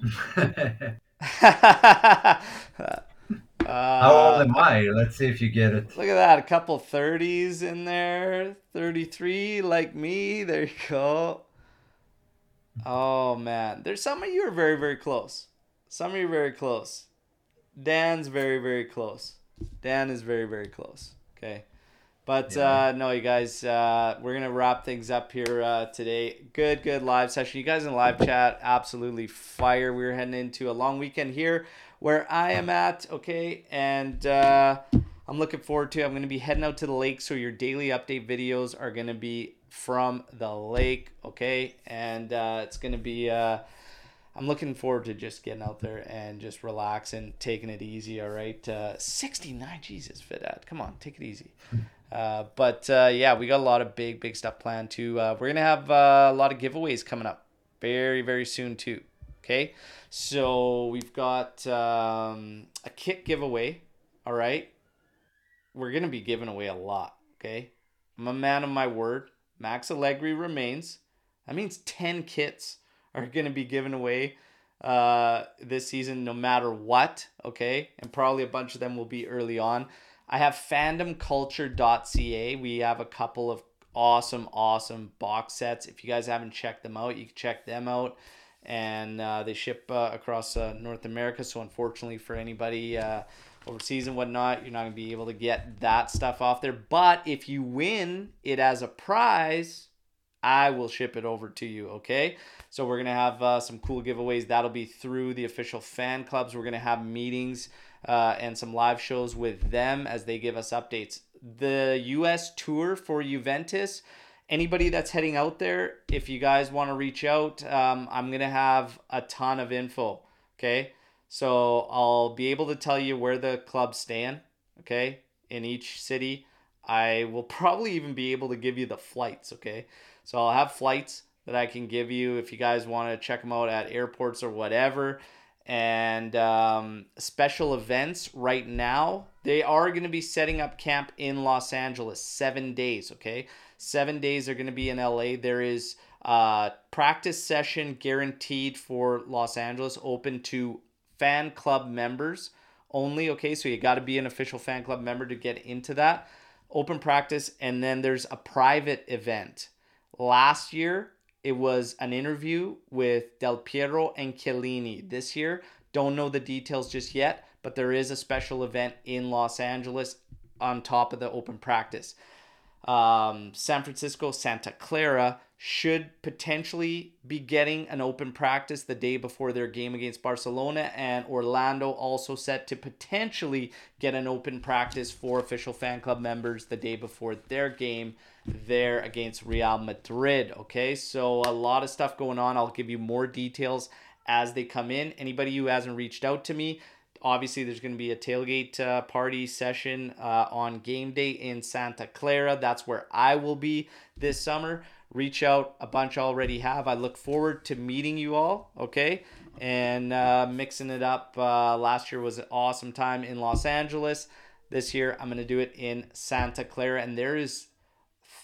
How old Uh, am I? Let's see if you get it. Look at that. A couple 30s in there. 33 like me. There you go. Oh, man. There's some of you are very, very close. Some of you are very close. Dan's very, very close. Dan is very, very close. Okay. But Yeah. uh, no, you guys, uh, we're going to wrap things up here uh, today. Good, good live session. You guys in live chat, absolutely fire. We're heading into a long weekend here where I am at, okay? And uh, I'm looking forward to. I'm going to be heading out to the lake, so your daily update videos are going to be from the lake, okay? And uh, it's going to be. Uh, I'm looking forward to just getting out there and just relaxing, taking it easy. All right, uh, 69. Jesus, Vidad, come on, take it easy. Uh, but uh, yeah, we got a lot of big, big stuff planned too. Uh, we're gonna have uh, a lot of giveaways coming up very, very soon too. Okay, so we've got um, a kit giveaway. All right, we're gonna be giving away a lot. Okay, I'm a man of my word. Max Allegri remains. That means 10 kits are going to be given away uh, this season, no matter what. Okay. And probably a bunch of them will be early on. I have fandomculture.ca. We have a couple of awesome, awesome box sets. If you guys haven't checked them out, you can check them out. And uh, they ship uh, across uh, North America. So, unfortunately, for anybody uh, overseas and whatnot, you're not going to be able to get that stuff off there. But if you win it as a prize, I will ship it over to you. Okay. So we're gonna have uh, some cool giveaways. That'll be through the official fan clubs. We're gonna have meetings uh, and some live shows with them as they give us updates. The U.S. tour for Juventus. Anybody that's heading out there, if you guys want to reach out, um, I'm gonna have a ton of info. Okay. So I'll be able to tell you where the club's stand, okay, in each city. I will probably even be able to give you the flights, okay? So I'll have flights that I can give you if you guys want to check them out at airports or whatever. And um, special events right now, they are going to be setting up camp in Los Angeles seven days, okay? Seven days are going to be in LA. There is a practice session guaranteed for Los Angeles, open to fan club members only, okay? So you got to be an official fan club member to get into that. Open practice, and then there's a private event. Last year, it was an interview with Del Piero and Chiellini. This year, don't know the details just yet, but there is a special event in Los Angeles on top of the open practice. Um, San Francisco, Santa Clara should potentially be getting an open practice the day before their game against Barcelona, and Orlando also set to potentially get an open practice for official fan club members the day before their game there against Real Madrid. Okay, so a lot of stuff going on. I'll give you more details as they come in. Anybody who hasn't reached out to me, obviously there's going to be a tailgate uh, party session uh, on game day in Santa Clara. That's where I will be this summer reach out. A bunch already have. I look forward to meeting you all. Okay, and uh, mixing it up. Uh, last year was an awesome time in Los Angeles. This year I'm gonna do it in Santa Clara, and there is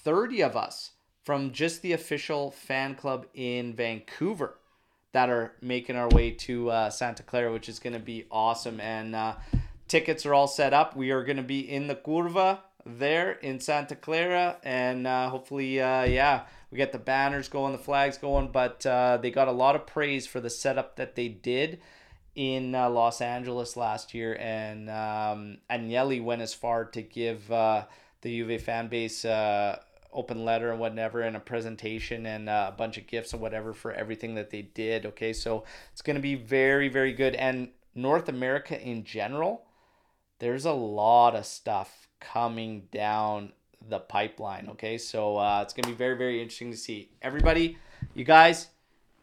30 of us from just the official fan club in Vancouver that are making our way to uh, Santa Clara, which is gonna be awesome. And uh, tickets are all set up. We are gonna be in the Curva there in Santa Clara, and uh, hopefully, uh, yeah, we get the banners going, the flags going. But uh, they got a lot of praise for the setup that they did in uh, Los Angeles last year, and um, Agnelli went as far to give uh, the Juve fan base uh, open letter and whatever and a presentation and uh, a bunch of gifts and whatever for everything that they did okay so it's going to be very very good and north america in general there's a lot of stuff coming down the pipeline. Okay, so uh, it's gonna be very very interesting to see. Everybody, you guys,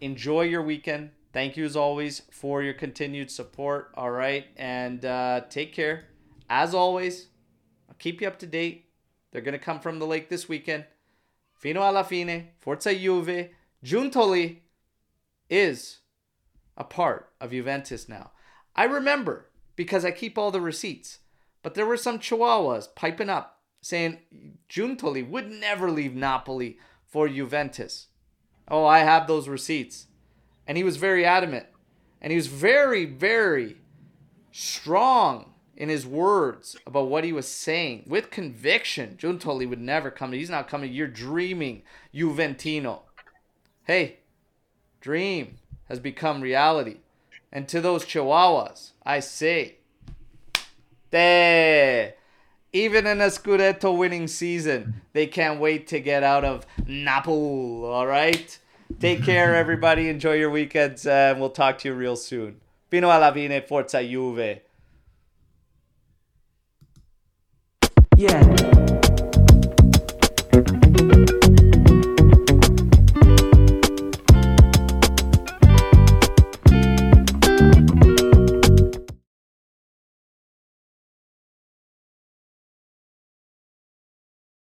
enjoy your weekend. Thank you as always for your continued support. All right, and uh, take care. As always, I'll keep you up to date. They're gonna come from the lake this weekend. Fino alla fine, Forza Juve, Giuntoli is a part of Juventus now. I remember because I keep all the receipts. But there were some chihuahuas piping up saying Giuntoli would never leave Napoli for Juventus. Oh, I have those receipts. And he was very adamant. And he was very, very strong in his words about what he was saying with conviction. Giuntoli would never come. He's not coming. You're dreaming, Juventino. Hey, dream has become reality. And to those chihuahuas, I say, there. Even in a Scudetto winning season, they can't wait to get out of Napoli. All right? Take care, everybody. Enjoy your weekends, uh, and we'll talk to you real soon. Fino alla fine, Forza Juve. Yeah.